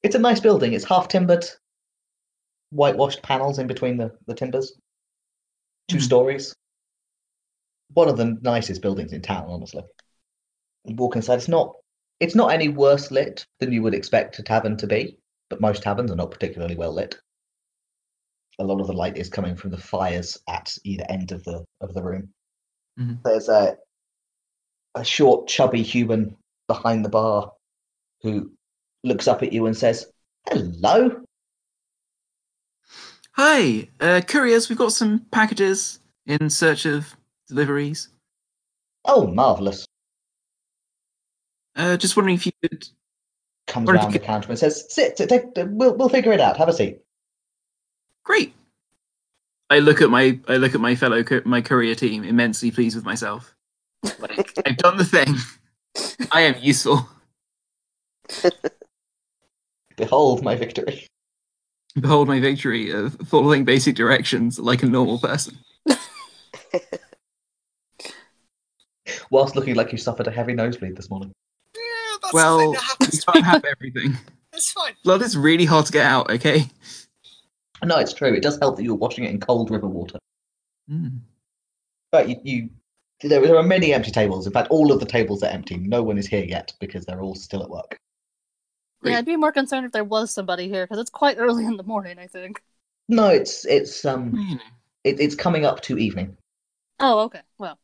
It's a nice building. It's half timbered, whitewashed panels in between the, the timbers. 2 Mhm. stories. One of the nicest buildings in town, honestly. You walk inside. It's not it's not any worse lit than you would expect a tavern to be, but most taverns are not particularly well lit. A lot of the light is coming from the fires at either end of the of the room. Mhm. There's a a short, chubby human behind the bar who looks up at you and says, Hello. Hi, uh, couriers. We've got some packages in search of deliveries. Oh, marvellous. Uh, just wondering if you could. Comes around you the counter and says, Sit, take, we'll, we'll figure it out. Have a seat. Great. I look at my I look at my fellow my courier team, immensely pleased with myself. Like, [LAUGHS] I've done the thing. I am useful. Behold my victory. Behold my victory of following basic directions like a normal person. [LAUGHS] Whilst looking like you suffered a heavy nosebleed this morning. Yeah, that's the Well, that [LAUGHS] you happens to can't have everything. [LAUGHS] It's fine. Blood is really hard to get out. Okay. No, it's true. It does help that you're washing it in cold river water. Mm. But you, you there, there are many empty tables. In fact, all of the tables are empty. No one is here yet because they're all still at work. Yeah, I'd be more concerned if there was somebody here because it's quite early in the morning. I think. No, it's it's um You it, it's coming up to evening. Oh, okay. Well,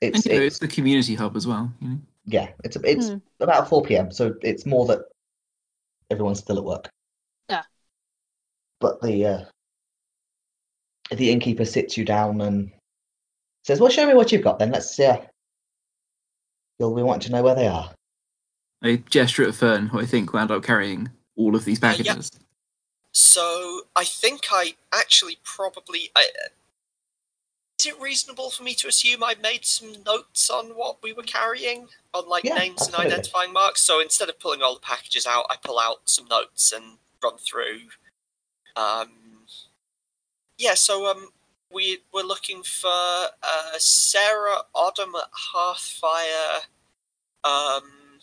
and It's you know, it's it's the community hub as well. You know? Yeah. It's it's Hmm. about four p.m. So it's more that everyone's still at work. Yeah. But the uh, the innkeeper sits you down and says, "Well, show me what you've got. Then let's uh, you'll be wanting to know where they are." I gesture at Fern, who I think wound up carrying all of these Uh, yeah. packages. So I think I actually probably. I, is it reasonable for me to assume I made some notes on what we were carrying, on like Yeah, names absolutely. and identifying marks? So instead of pulling all the packages out, I pull out some notes and run through. Um, yeah. So um, we we're looking for uh, Sarah Odom at Hearthfire, um,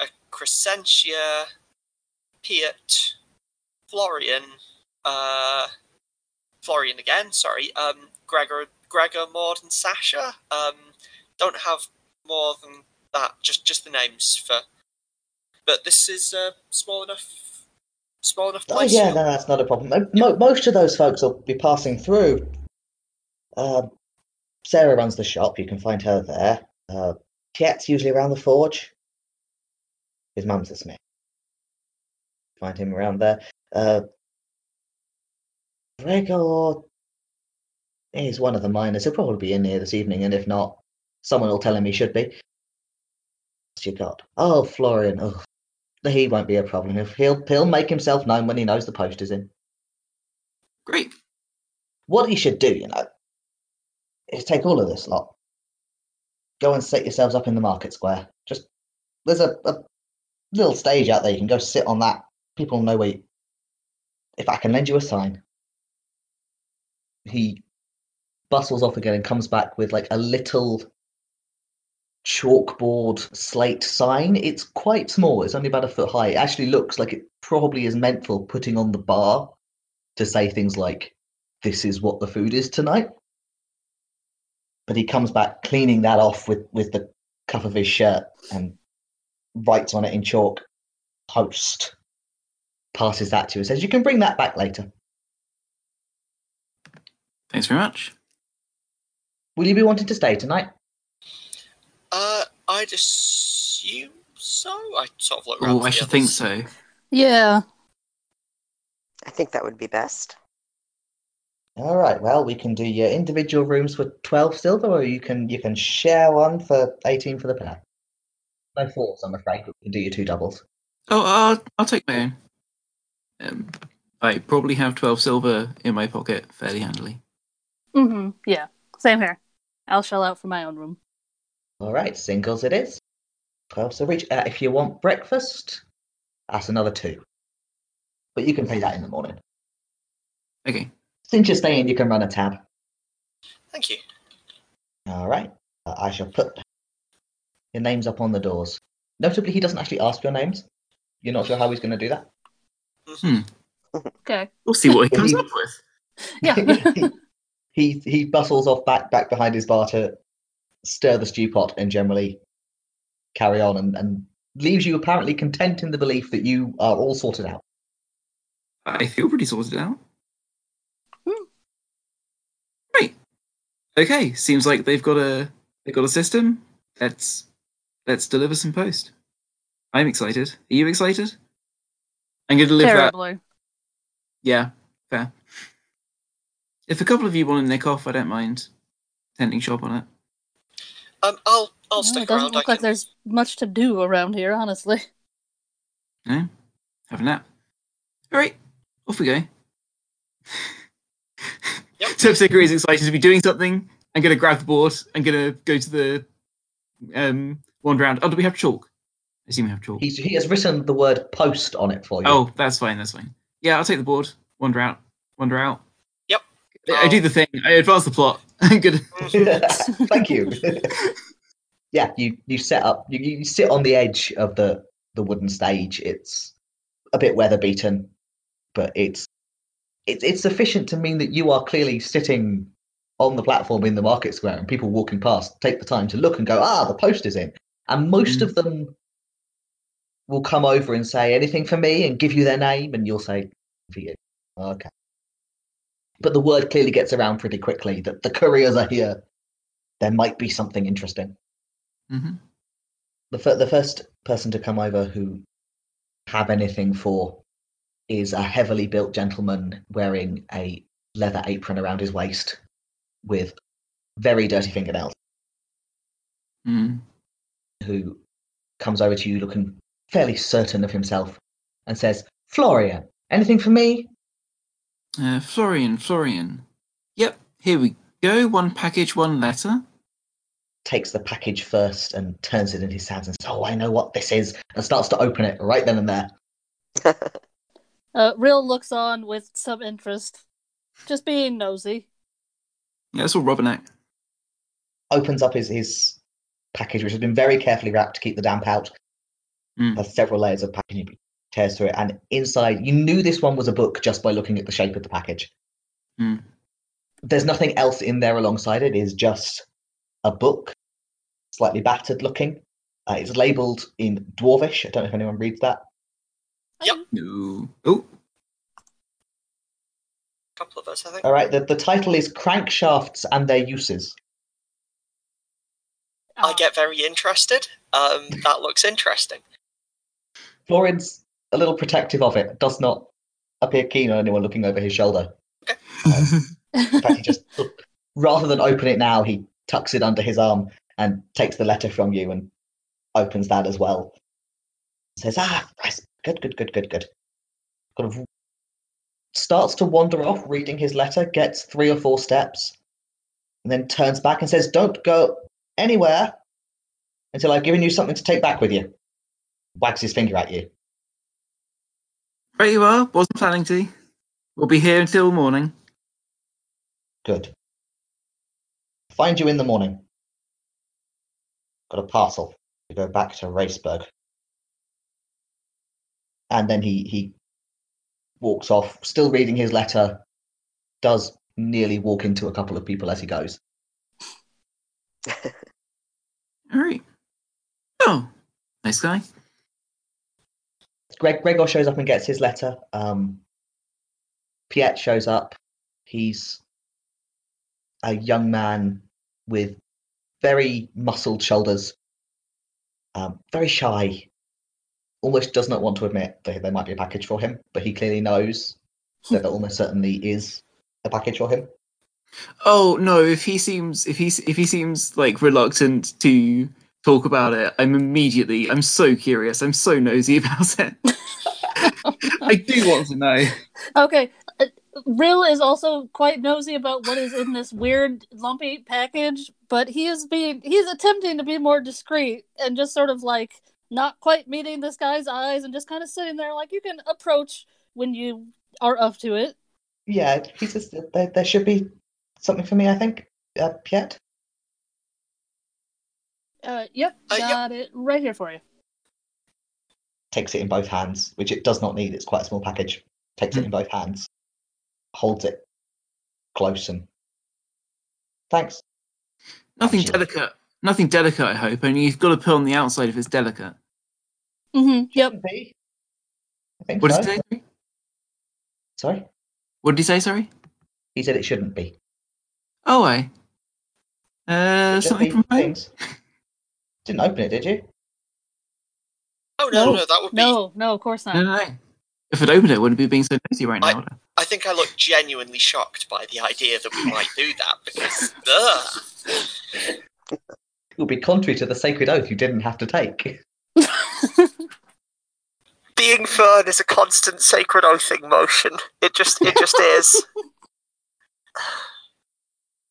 a Crescentia, Piet, Florian, uh, Florian again. Sorry, um, Gregor, Gregor, Maud, and Sasha. Um, don't have more than that. Just just the names for. But this is a small enough, small enough Oh yeah, no, that's not a problem. Mo- Mo- most of those folks will be passing through. Um, Sarah runs the shop. You can find her there. Uh, Piet's usually around the forge. His mum's a smith. Find him around there. Uh, Gregor is one of the miners. He'll probably be in here this evening, and if not, someone will tell him he should be. What's you got? Oh, Florian. Oh, he won't be a problem. He'll, he'll he'll make himself known when he knows the post is in. Great. What he should do, you know, is take all of this lot, go and set yourselves up in the market square. Just there's a, a little stage out there. You can go sit on that. People know where. You, if I can lend you a sign, he bustles off again and comes back with like a little chalkboard slate sign. It's quite small. It's only about a foot high. It actually looks like it probably is meant for putting on the bar to say things like, "This is what the food is tonight." But he comes back cleaning that off with with the cuff of his shirt and writes on it in chalk, "Post." Passes that to you and says, "You can bring that back later." Thanks very much. Will you be wanting to stay tonight? Uh, I'd assume so. I sort of look around. Oh, I should think so. yeah. I think that would be best. All right. Well, we can do your individual rooms for twelve silver, or you can you can share one for eighteen for the pair. No fours, I'm afraid. But we can do your two doubles. Oh, I'll, I'll take my own. Um, I probably have 12 silver in my pocket fairly handily. Mm-hmm. Yeah. Same here. I'll shell out for my own room. All right, singles it is. Twelve silver each. Uh, if you want breakfast, that's another two. But you can pay that in the morning. Okay. Since you're staying, you can run a tab. Thank you. All right. Uh, I shall put your names up on the doors. Notably, he doesn't actually ask your names. You're not sure how he's going to do that. Hmm. Okay. We'll see what he [LAUGHS] comes up with. Yeah. [LAUGHS] [LAUGHS] he he bustles off back back behind his bar to stir the stew pot and generally carry on and, and leaves you apparently content in the belief that you are all sorted out. I feel pretty sorted out. Hmm. Great. Okay, seems like they've got a they've got a system. Let's let's deliver some post. I'm excited. Are you excited? I'm going to deliver that. Yeah, fair. If a couple of you want to nick off, I don't mind tending shop on it. Um, I'll I'll No, stick it doesn't around. look I like can... there's much to do around here, honestly. No, have a nap. All right, off we go. Yep. [LAUGHS] Terpsichore is excited to be doing something. I'm going to grab the board. I'm going to go to the um, wander round. Oh, do we have chalk? I assume we have chalk. He's, he has written the word post on it for you. Oh, that's fine. That's fine. Yeah, I'll take the board. Wander out. Wander out. Yep. I do the thing. I advance the plot. [LAUGHS] I'm good. [LAUGHS] Thank you. [LAUGHS] yeah, you you set up. You, you sit on the edge of the the wooden stage. It's a bit weather beaten, but it's it's it's sufficient to mean that you are clearly sitting on the platform in the market square, and people walking past take the time to look and go, "Ah, the post is in." And most Mm. of them will come over and say, "Anything for me?" and give you their name, and you'll say, "For you." Okay. But the word clearly gets around pretty quickly that the couriers are here. There might be something interesting. hmm The, fir- the first person to come over who have anything for is a heavily built gentleman wearing a leather apron around his waist with very dirty fingernails Mm. who comes over to you looking fairly certain of himself and says, Florian, anything for me? Uh, Florian, Florian. Yep, here we go. One package, one letter. Takes the package first and turns it in his hands and says, Oh, I know what this is, and starts to open it right then and there. [LAUGHS] Uh, Real looks on with some interest, just being nosy. Yeah, that's all Robinac. Opens up his, his package, which has been very carefully wrapped to keep the damp out. Mm. Has several layers of packaging, tears through it, and inside, you knew this one was a book just by looking at the shape of the package. Mm. There's nothing else in there alongside it, it is just a book, slightly battered looking. Uh, it's labeled in Dwarvish. I don't know if anyone reads that. Yep. No. Oh, couple of us, I think. All right, the, the title is Crankshafts and Their Uses. I get very interested. Um, that looks interesting. Florian's a little protective of it, does not appear keen on anyone looking over his shoulder. In fact, he just, rather than open it now, he tucks it under his arm and takes the letter from you and opens that as well. Says, ah, nice. good, good, good, good, good. Kind of starts to wander off reading his letter, gets three or four steps, and then turns back and says, don't go anywhere until I've given you something to take back with you. Wags his finger at you. Right you are. Wasn't planning to. We'll be here until morning. Good. Find you in the morning. Got a parcel to go back to Raceburg. And then he he walks off, still reading his letter, does nearly walk into a couple of people as he goes. [LAUGHS] All right. Oh, nice guy. Greg Gregor shows up and gets his letter. Um Piet shows up. He's a young man with very muscled shoulders, um, very shy, almost does not want to admit that there might be a package for him, but he clearly knows that there almost certainly is a package for him. Oh no! If he seems if he if he seems like reluctant to talk about it, I'm immediately I'm so curious. I'm so nosy [LAUGHS] about it. I do want to know. Okay. uh, Real is also quite nosy about what is in this weird lumpy package, but he is being he's attempting to be more discreet and just sort of like not quite meeting this guy's eyes and just kind of sitting there like you can approach when you are up to it. Yeah, he says that there, there should be something for me, I think. Uh, Piet? Uh, yep, Uh, yep. got it right here for you. Takes it in both hands, which it does not need. It's quite a small package. Takes it in both hands, holds it close, and thanks. Nothing Actually. delicate. Nothing delicate. I hope. Only you've got to put on the outside if it's delicate. Mm-hmm. Yep. I think What so. did he say? Sorry? What did he say? Sorry. He said it shouldn't be. Oh, I. Uh, something be from home. [LAUGHS] things. Didn't open it, did you? Oh no, No, no, that would be. No, no, of course not. no, no. If I'd opened it, I wouldn't be being so nosy right now. I- would I? I think I look genuinely shocked by the idea that we might do that because, ugh. [LAUGHS] It would be contrary to the sacred oath you didn't have to take. [LAUGHS] being fern is a constant sacred oathing motion. It just, it just is. [LAUGHS]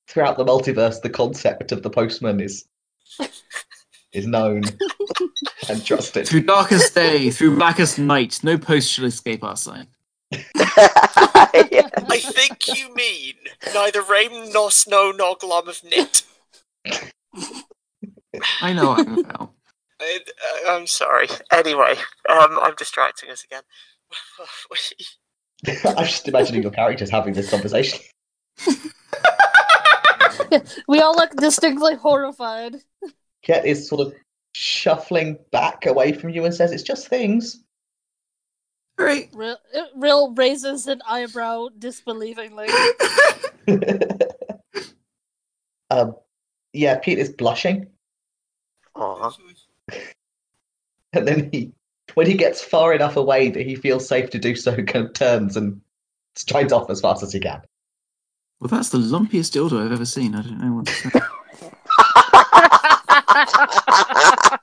throughout the multiverse, the concept of the postman is is known [LAUGHS] and trusted. Through darkest day, through blackest night, no post shall escape our sight. [LAUGHS] I think you mean neither rain nor snow nor glom of knit. I know what I'm about. [LAUGHS] I, uh, I'm sorry. Anyway, um, I'm distracting us again. I'm just imagining your characters having this conversation. We all look distinctly horrified. Ket is sort of shuffling back away from you and says, "It's just things." Great. Real, Real raises an eyebrow disbelievingly. [LAUGHS] um, yeah, Pete is blushing, Aw. [LAUGHS] and then he, when he gets far enough away that he feels safe to do so, [LAUGHS] kind of turns and strides off as fast as he can. Well, that's the lumpiest dildo I've ever seen. I don't know what to.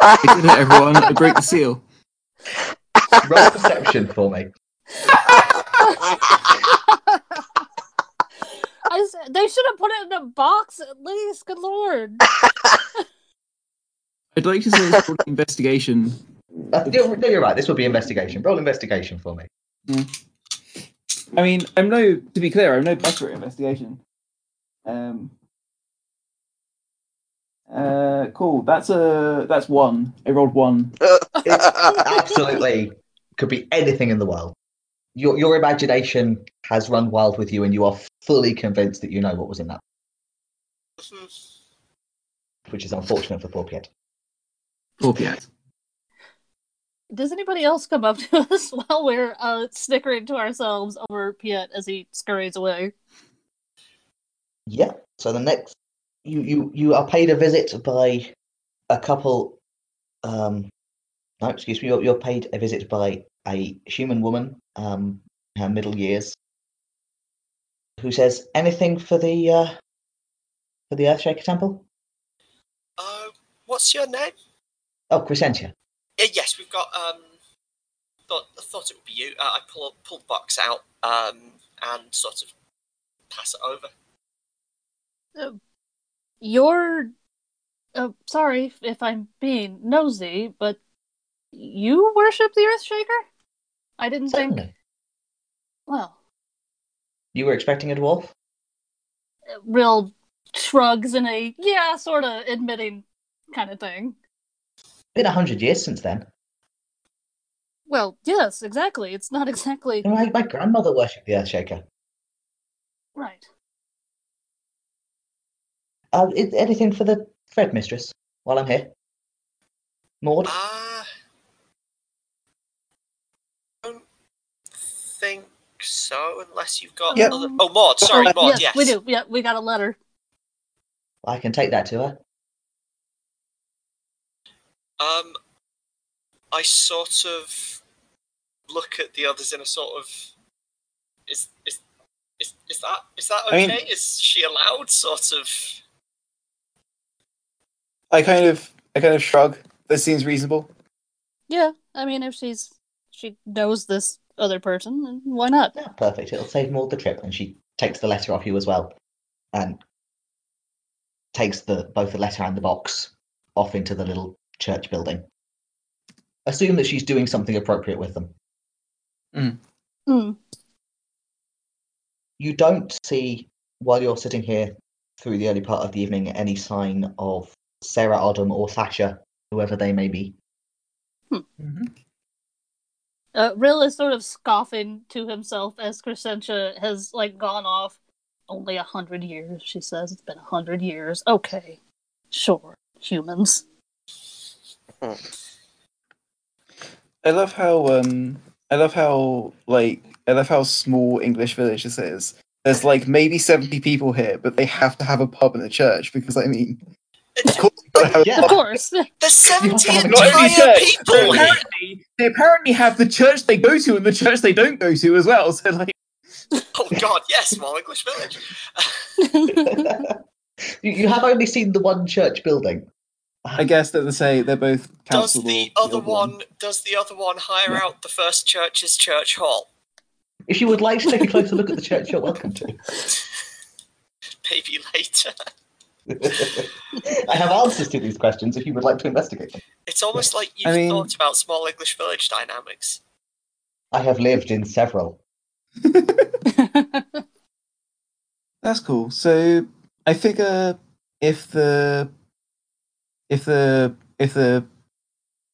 I did it, everyone. I break the seal. Roll perception for me. I s- they should have put it in a box at least. Good lord. I'd like to say it's called investigation. Uh, you're, no, you're right. This would be investigation. Roll investigation for me. I mean, I'm no. To be clear, I'm no better at investigation. Um. Uh, cool. That's a that's one. I rolled one. It's absolutely could be anything in the world. Your your imagination has run wild with you, and you are fully convinced that you know what was in that, which is unfortunate for poor Piet. Poor Piet. Does anybody else come up to [LAUGHS] us while we're uh, snickering to ourselves over Piet as he scurries away? Yeah. So the next, you you you are paid a visit by a couple. Um, no, excuse me. You're, you're paid a visit by a human woman, um, in her middle years, who says anything for the uh, for the Earthshaker Temple. Uh, what's your name? Oh, Crescentia. Uh, yes, we've got. Um, thought thought it would be you. Uh, I pull pull the box out um, and sort of pass it over. You're. Uh, sorry if- if I'm being nosy, but you worship the Earthshaker? I didn't think. Certainly. Well, You were expecting a dwarf? real shrugs and a yeah, sort of admitting kind of thing. Been a hundred years since then. Well, yes, exactly. It's not [LAUGHS] exactly My, my grandmother worshipped the Earthshaker. right. Uh, is anything for the Fred mistress while I'm here? Maud? Uh, don't think so, unless you've got Yep. other. Oh, Maud. Sorry, Maud. yes, Yes, we do. Yeah, we got a letter. I can take that to her. Um, I sort of look at the others in a sort of is is is, is that is that I okay? mean- is she allowed? Sort of. I kind of, I kind of shrug. That seems reasonable. Yeah, I mean, if she's she knows this other person, then why not? Yeah, perfect. It'll save Maud the trip. And she takes the letter off you as well. And takes the both the letter and the box off into the little church building. Assume that she's doing something appropriate with them. Hmm. You don't see, while you're sitting here through the early part of the evening, any sign of Sarah Odom or Sasha, whoever they may be. Uh, Rill is sort of scoffing to himself as Crescentia has like gone off. Only a hundred years, she says. It's been a hundred years. Okay, sure, humans. I love how, um, I love how, like, I love how small English village this is. There's like maybe seventy people here, but they have to have a pub and a church because I mean, of course, you gotta have a Yeah. Of course. There's seventy have entire people but here. apparently, they apparently have the church they go to and the church they don't go to as well. So like, [LAUGHS] Oh God, yes, small English village. [LAUGHS] you, you have only seen the one church building. I guess that they say they're both Does council. the or other one? Does the other one hire Yeah. out the first church's church hall? If you would like to take a closer look at the church, you're welcome to. [LAUGHS] Maybe later. [LAUGHS] I have answers to these questions if you would like to investigate them. It's almost like you've I mean- thought about small English village dynamics. I have lived in several. [LAUGHS] That's cool. So I figure if the if the if the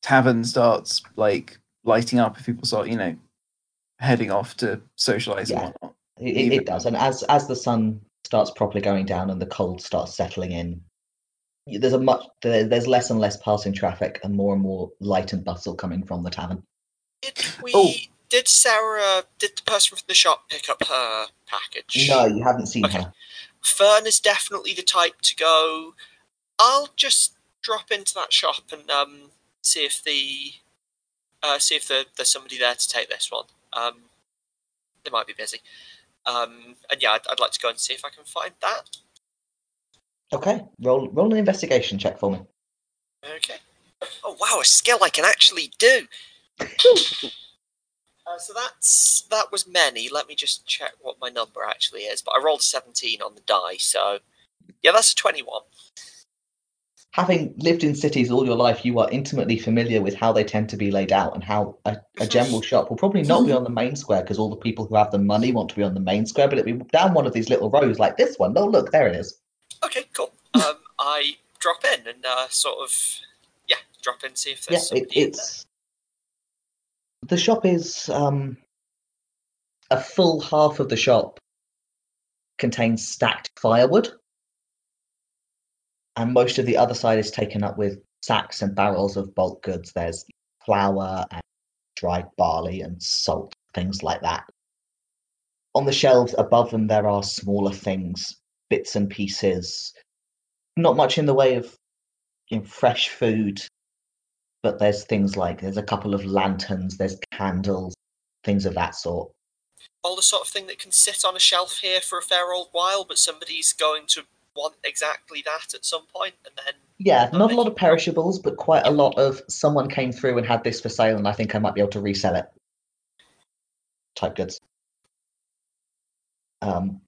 tavern starts like lighting up, if people start, you know, heading off to socialize Yeah. and whatnot. It, it, it does, and as as the sun starts properly going down and the cold starts settling in, there's a much there's less and less passing traffic and more and more light and bustle coming from the tavern. Did we? Oh. Did Sarah? Did the person from the shop pick up her package? No, you haven't seen Okay. her. Fern is definitely the type to go. I'll just drop into that shop and um, see if the uh, see if the, there's somebody there to take this one. Um, they might be busy. Um, and yeah, I'd, I'd like to go and see if I can find that. Okay, roll roll an investigation check for me. Okay. Oh wow, a skill I can actually do. [LAUGHS] Uh, so that's that was many. Let me just check what my number actually is. But I rolled a seventeen on the die, so yeah, that's a twenty-one. Having lived in cities all your life, you are intimately familiar with how they tend to be laid out and how a, a general shop will probably not be on the main square because all the people who have the money want to be on the main square, but it'll be down one of these little rows like this one. Oh, look, there it is. Okay, cool. Um, [LAUGHS] I drop in and uh, sort of yeah, drop in see if Yeah, there's it, in there. it's the shop is um, a full half of the shop contains stacked firewood, and most of the other side is taken up with sacks and barrels of bulk goods. There's flour and dried barley and salt, things like that. On the shelves above them, there are smaller things, bits and pieces. Not much in the way of you know, fresh food, but there's things like there's a couple of lanterns, there's candles, things of that sort. all the sort of thing that can sit on a shelf here for a fair old while, but somebody's going to want exactly that at some point, and then Yeah, not a lot of perishables, but quite a lot of someone came through and had this for sale, and I think I might be able to resell it. Type goods. Um,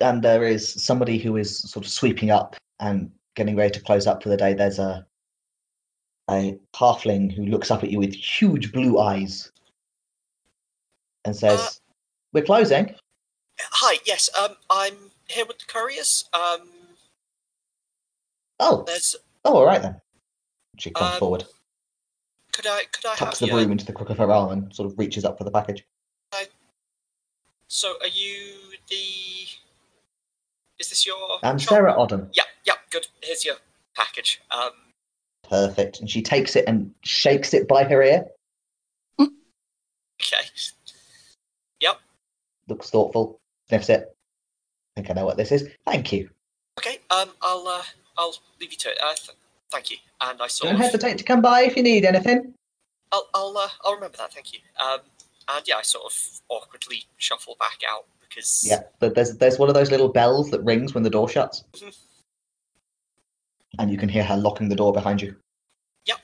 and there is somebody who is sort of sweeping up and getting ready to close up for the day. There's a a halfling who looks up at you with huge blue eyes and says, Uh, "We're closing." hi, yes, um, I'm here with the couriers. Um, Oh, there's oh, all right then. She comes Um, forward, could I could I tucks have the broom into the crook of her arm, and sort of reaches up for the package. So, are you the? Is this your? I'm shop? Sarah Odden. Yeah, yeah, good. Here's your package. Um, Perfect. And she takes it and shakes it by her ear. [LAUGHS] okay. Yep. Looks thoughtful. Sniffs it. I think I know what this is. Thank you. Okay. Um, I'll uh, I'll leave you to it. Uh, th- thank you. And I sort Don't of, hesitate to come by if you need anything. I'll I'll uh, I'll remember that. Thank you. Um, and yeah, I sort of awkwardly shuffle back out because Yeah, but there's there's one of those little bells that rings when the door shuts. Mhm. And you can hear her locking the door behind you. Yep.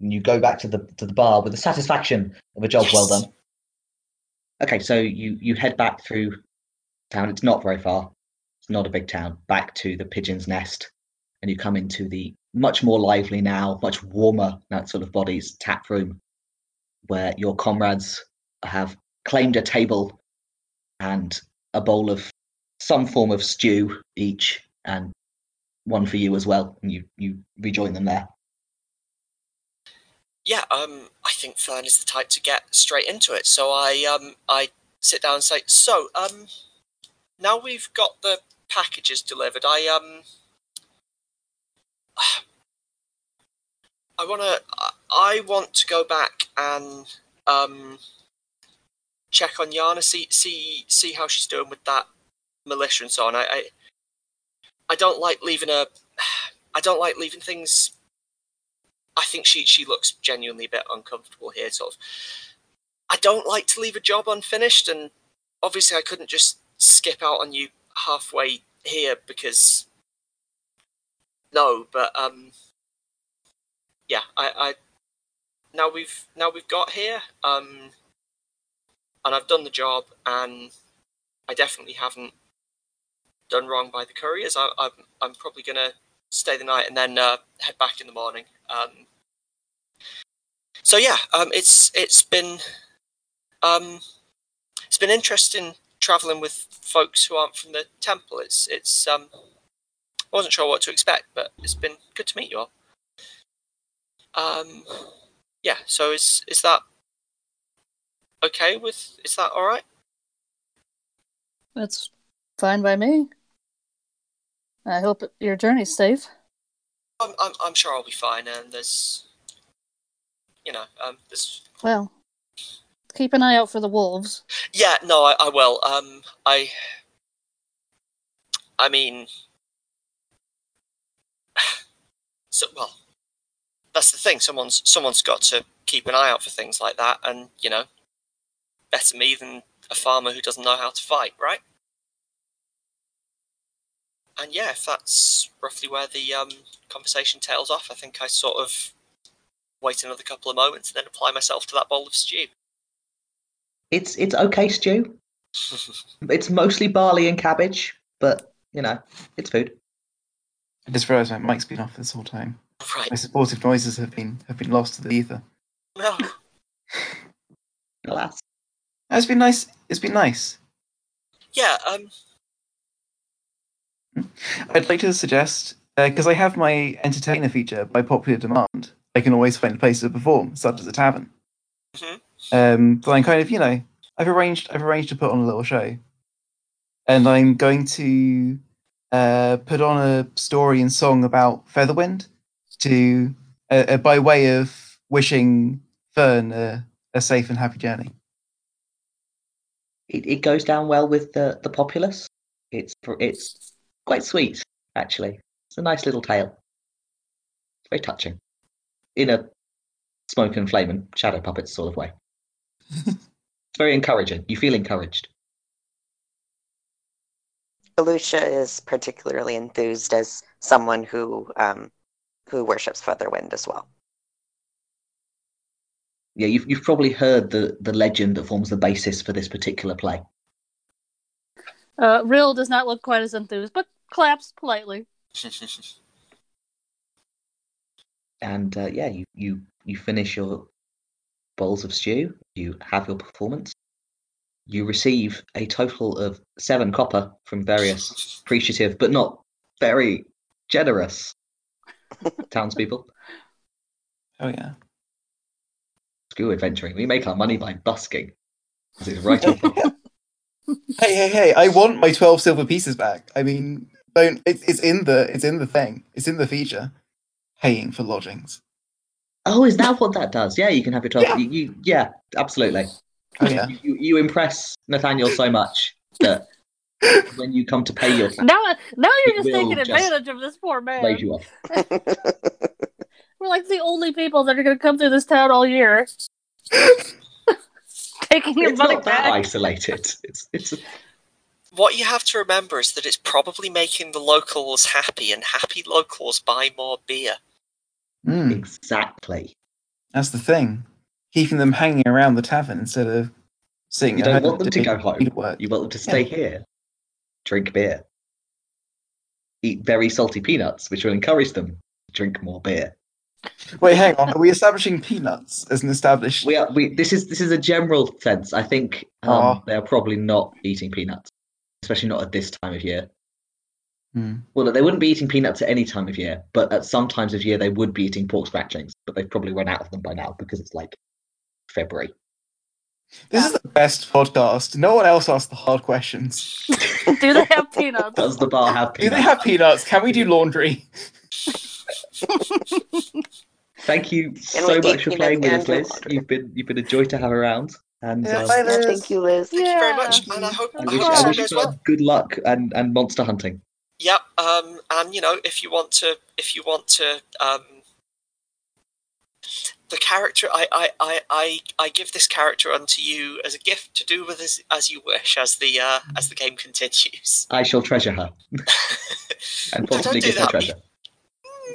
And you go back to the to the bar with the satisfaction of a job well Yes. done. Okay, so you you head back through town. It's not very far. It's not a big town. Back to the Pigeon's Nest, and you come into the much more lively now, much warmer that sort of bodies tap room, where your comrades have claimed a table and a bowl of some form of stew each, and one for you as well. And you you rejoin them there. Yeah, um, I think Fern is the type to get straight into it. So I um I sit down and say, so um, now we've got the packages delivered. I um, [SIGHS] I wanna I want to go back and um check on Yana, see see see how she's doing with that militia and so on. I I, I don't like leaving a [SIGHS] I don't like leaving things I think she she looks genuinely a bit uncomfortable here. Sort of, I don't like to leave a job unfinished, and obviously I couldn't just skip out on you halfway here because no, but um, yeah, I, I now we've now we've got here, um, and I've done the job, and I definitely haven't done wrong by the couriers. I, I'm I'm probably gonna stay the night and then uh, head back in the morning. Um, so yeah, um, it's it's been um, it's been interesting traveling with folks who aren't from the temple. It's it's um, I wasn't sure what to expect, but it's been good to meet you all. Um, yeah. So is is that okay with? Is that all right? That's fine by me. I hope your journey's safe. I'm I'm, I'm sure I'll be fine. And there's, you know, um, there's Well, keep an eye out for the wolves. Yeah, no, I, I will. Um, I, I mean, [SIGHS] so well, that's the thing. Someone's someone's got to keep an eye out for things like that, and you know, better me than a farmer who doesn't know how to fight, right? And yeah, if that's roughly where the um, conversation tails off, I think I sort of wait another couple of moments and then apply myself to that bowl of stew. It's it's okay stew. [LAUGHS] It's mostly barley and cabbage, but you know, it's food. I just realised my mic's been off this whole time. right. My supportive noises have been have been lost to the ether. No. [LAUGHS] Alas. It's been nice. It's been nice. Yeah. Um. I'd like to suggest because I have my entertainer feature by popular demand. I can always find a place to perform, such as a tavern. mhm. Um, but I'm kind of, you know, I've arranged, I've arranged to put on a little show, and I'm going to uh, put on a story and song about Featherwind to, uh, uh, by way of wishing Fern a, a safe and happy journey. It, it goes down well with the, the populace. It's it's quite sweet, actually. It's a nice little tale. It's very touching. In a smoke and flame and shadow puppets sort of way. [LAUGHS] it's very encouraging. You feel encouraged. Alusha is particularly enthused as someone who um, who worships Featherwind as well. Yeah, you've you've probably heard the, the legend that forms the basis for this particular play. Uh, Rill does not look quite as enthused, but claps politely. [LAUGHS] And uh, yeah, you, you you finish your bowls of stew. You have your performance. You receive a total of seven copper from various [LAUGHS] appreciative but not very generous [LAUGHS] townspeople. Oh yeah. Screw adventuring. We make our money by busking. This is right off the Hey, hey, hey! I want my twelve silver pieces back. I mean, don't. It's it's in the it's in the thing. It's in the feature. Paying for lodgings. Oh, is that what that does? Yeah, you can have your twelve. Yeah. You, you, yeah, absolutely. Oh yeah. You, you, you impress Nathaniel so much that [LAUGHS] when you come to pay your tax, Now, now you're just will taking just advantage of this poor man. lays you off. [LAUGHS] We're like the only people that are going to come through this town all year. [LAUGHS] Taking your It's money not that back. isolated. It's it's what you have to remember is that it's probably making the locals happy, and happy locals buy more beer. Mm, exactly. that's the thing. Keeping them hanging around the tavern instead of sitting. You don't want them to doing go home. Work. You want them to stay here, drink beer, eat very salty peanuts, which will encourage them to drink more beer. Wait, hang on. Are we establishing peanuts as an established? We are. We this is this is a general sense. I think um, Aw. they are probably not eating peanuts, especially not at this time of year. Hmm. Well, they wouldn't be eating peanuts at any time of year, but at some times of year they would be eating pork scratchings. But they've probably run out of them by now because it's like February. This is the best podcast. No one else asks the hard questions. [LAUGHS] Do they have [LAUGHS] peanuts? Does the bar have Do they have peanuts? Can we do laundry? Thank you we so eat much for playing with us, Liz. You've been you've been a joy to have around, and Yeah, um, bye, Liz. thank you, Liz. Thank you very much, and I hope, I I wish, hope I all wish you well. good luck and, and monster hunting. Yep. Um, and you know, if you want to, if you want to, um, the character, I, I, I, I, I give this character unto you as a gift to do with as, as you wish as the uh, as the game continues. I shall treasure her [LAUGHS] and possibly do give her that. treasure.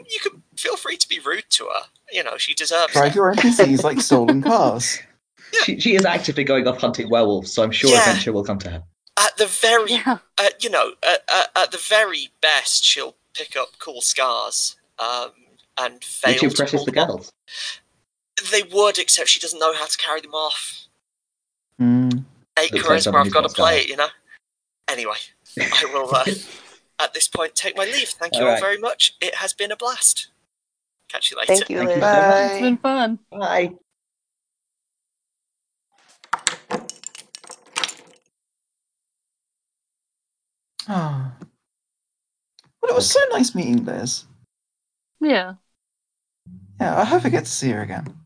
You can feel free to to be rude to her. You know, she deserves Drive it. your NPCs like stolen cars. [LAUGHS] She, she is actively going off hunting werewolves, so I'm sure Yeah. adventure will come to her. At the very, Yeah. uh, you know, at, at, at the very best, she'll pick up cool scars um, and fail Which to impresses pull the them off. girls. They would, except she doesn't know how to carry them off. Hmm. Eight Looks like charisma, I've got to got play it, you know. Anyway, I will uh, [LAUGHS] at this point take my leave. Thank you All all right. very much. It has been a blast. Catch you later. Thank you, Thank you Liz. so. It's been fun. Bye. Ah. Well, it was so nice meeting Liz. Yeah. Yeah, I hope I get to see her again.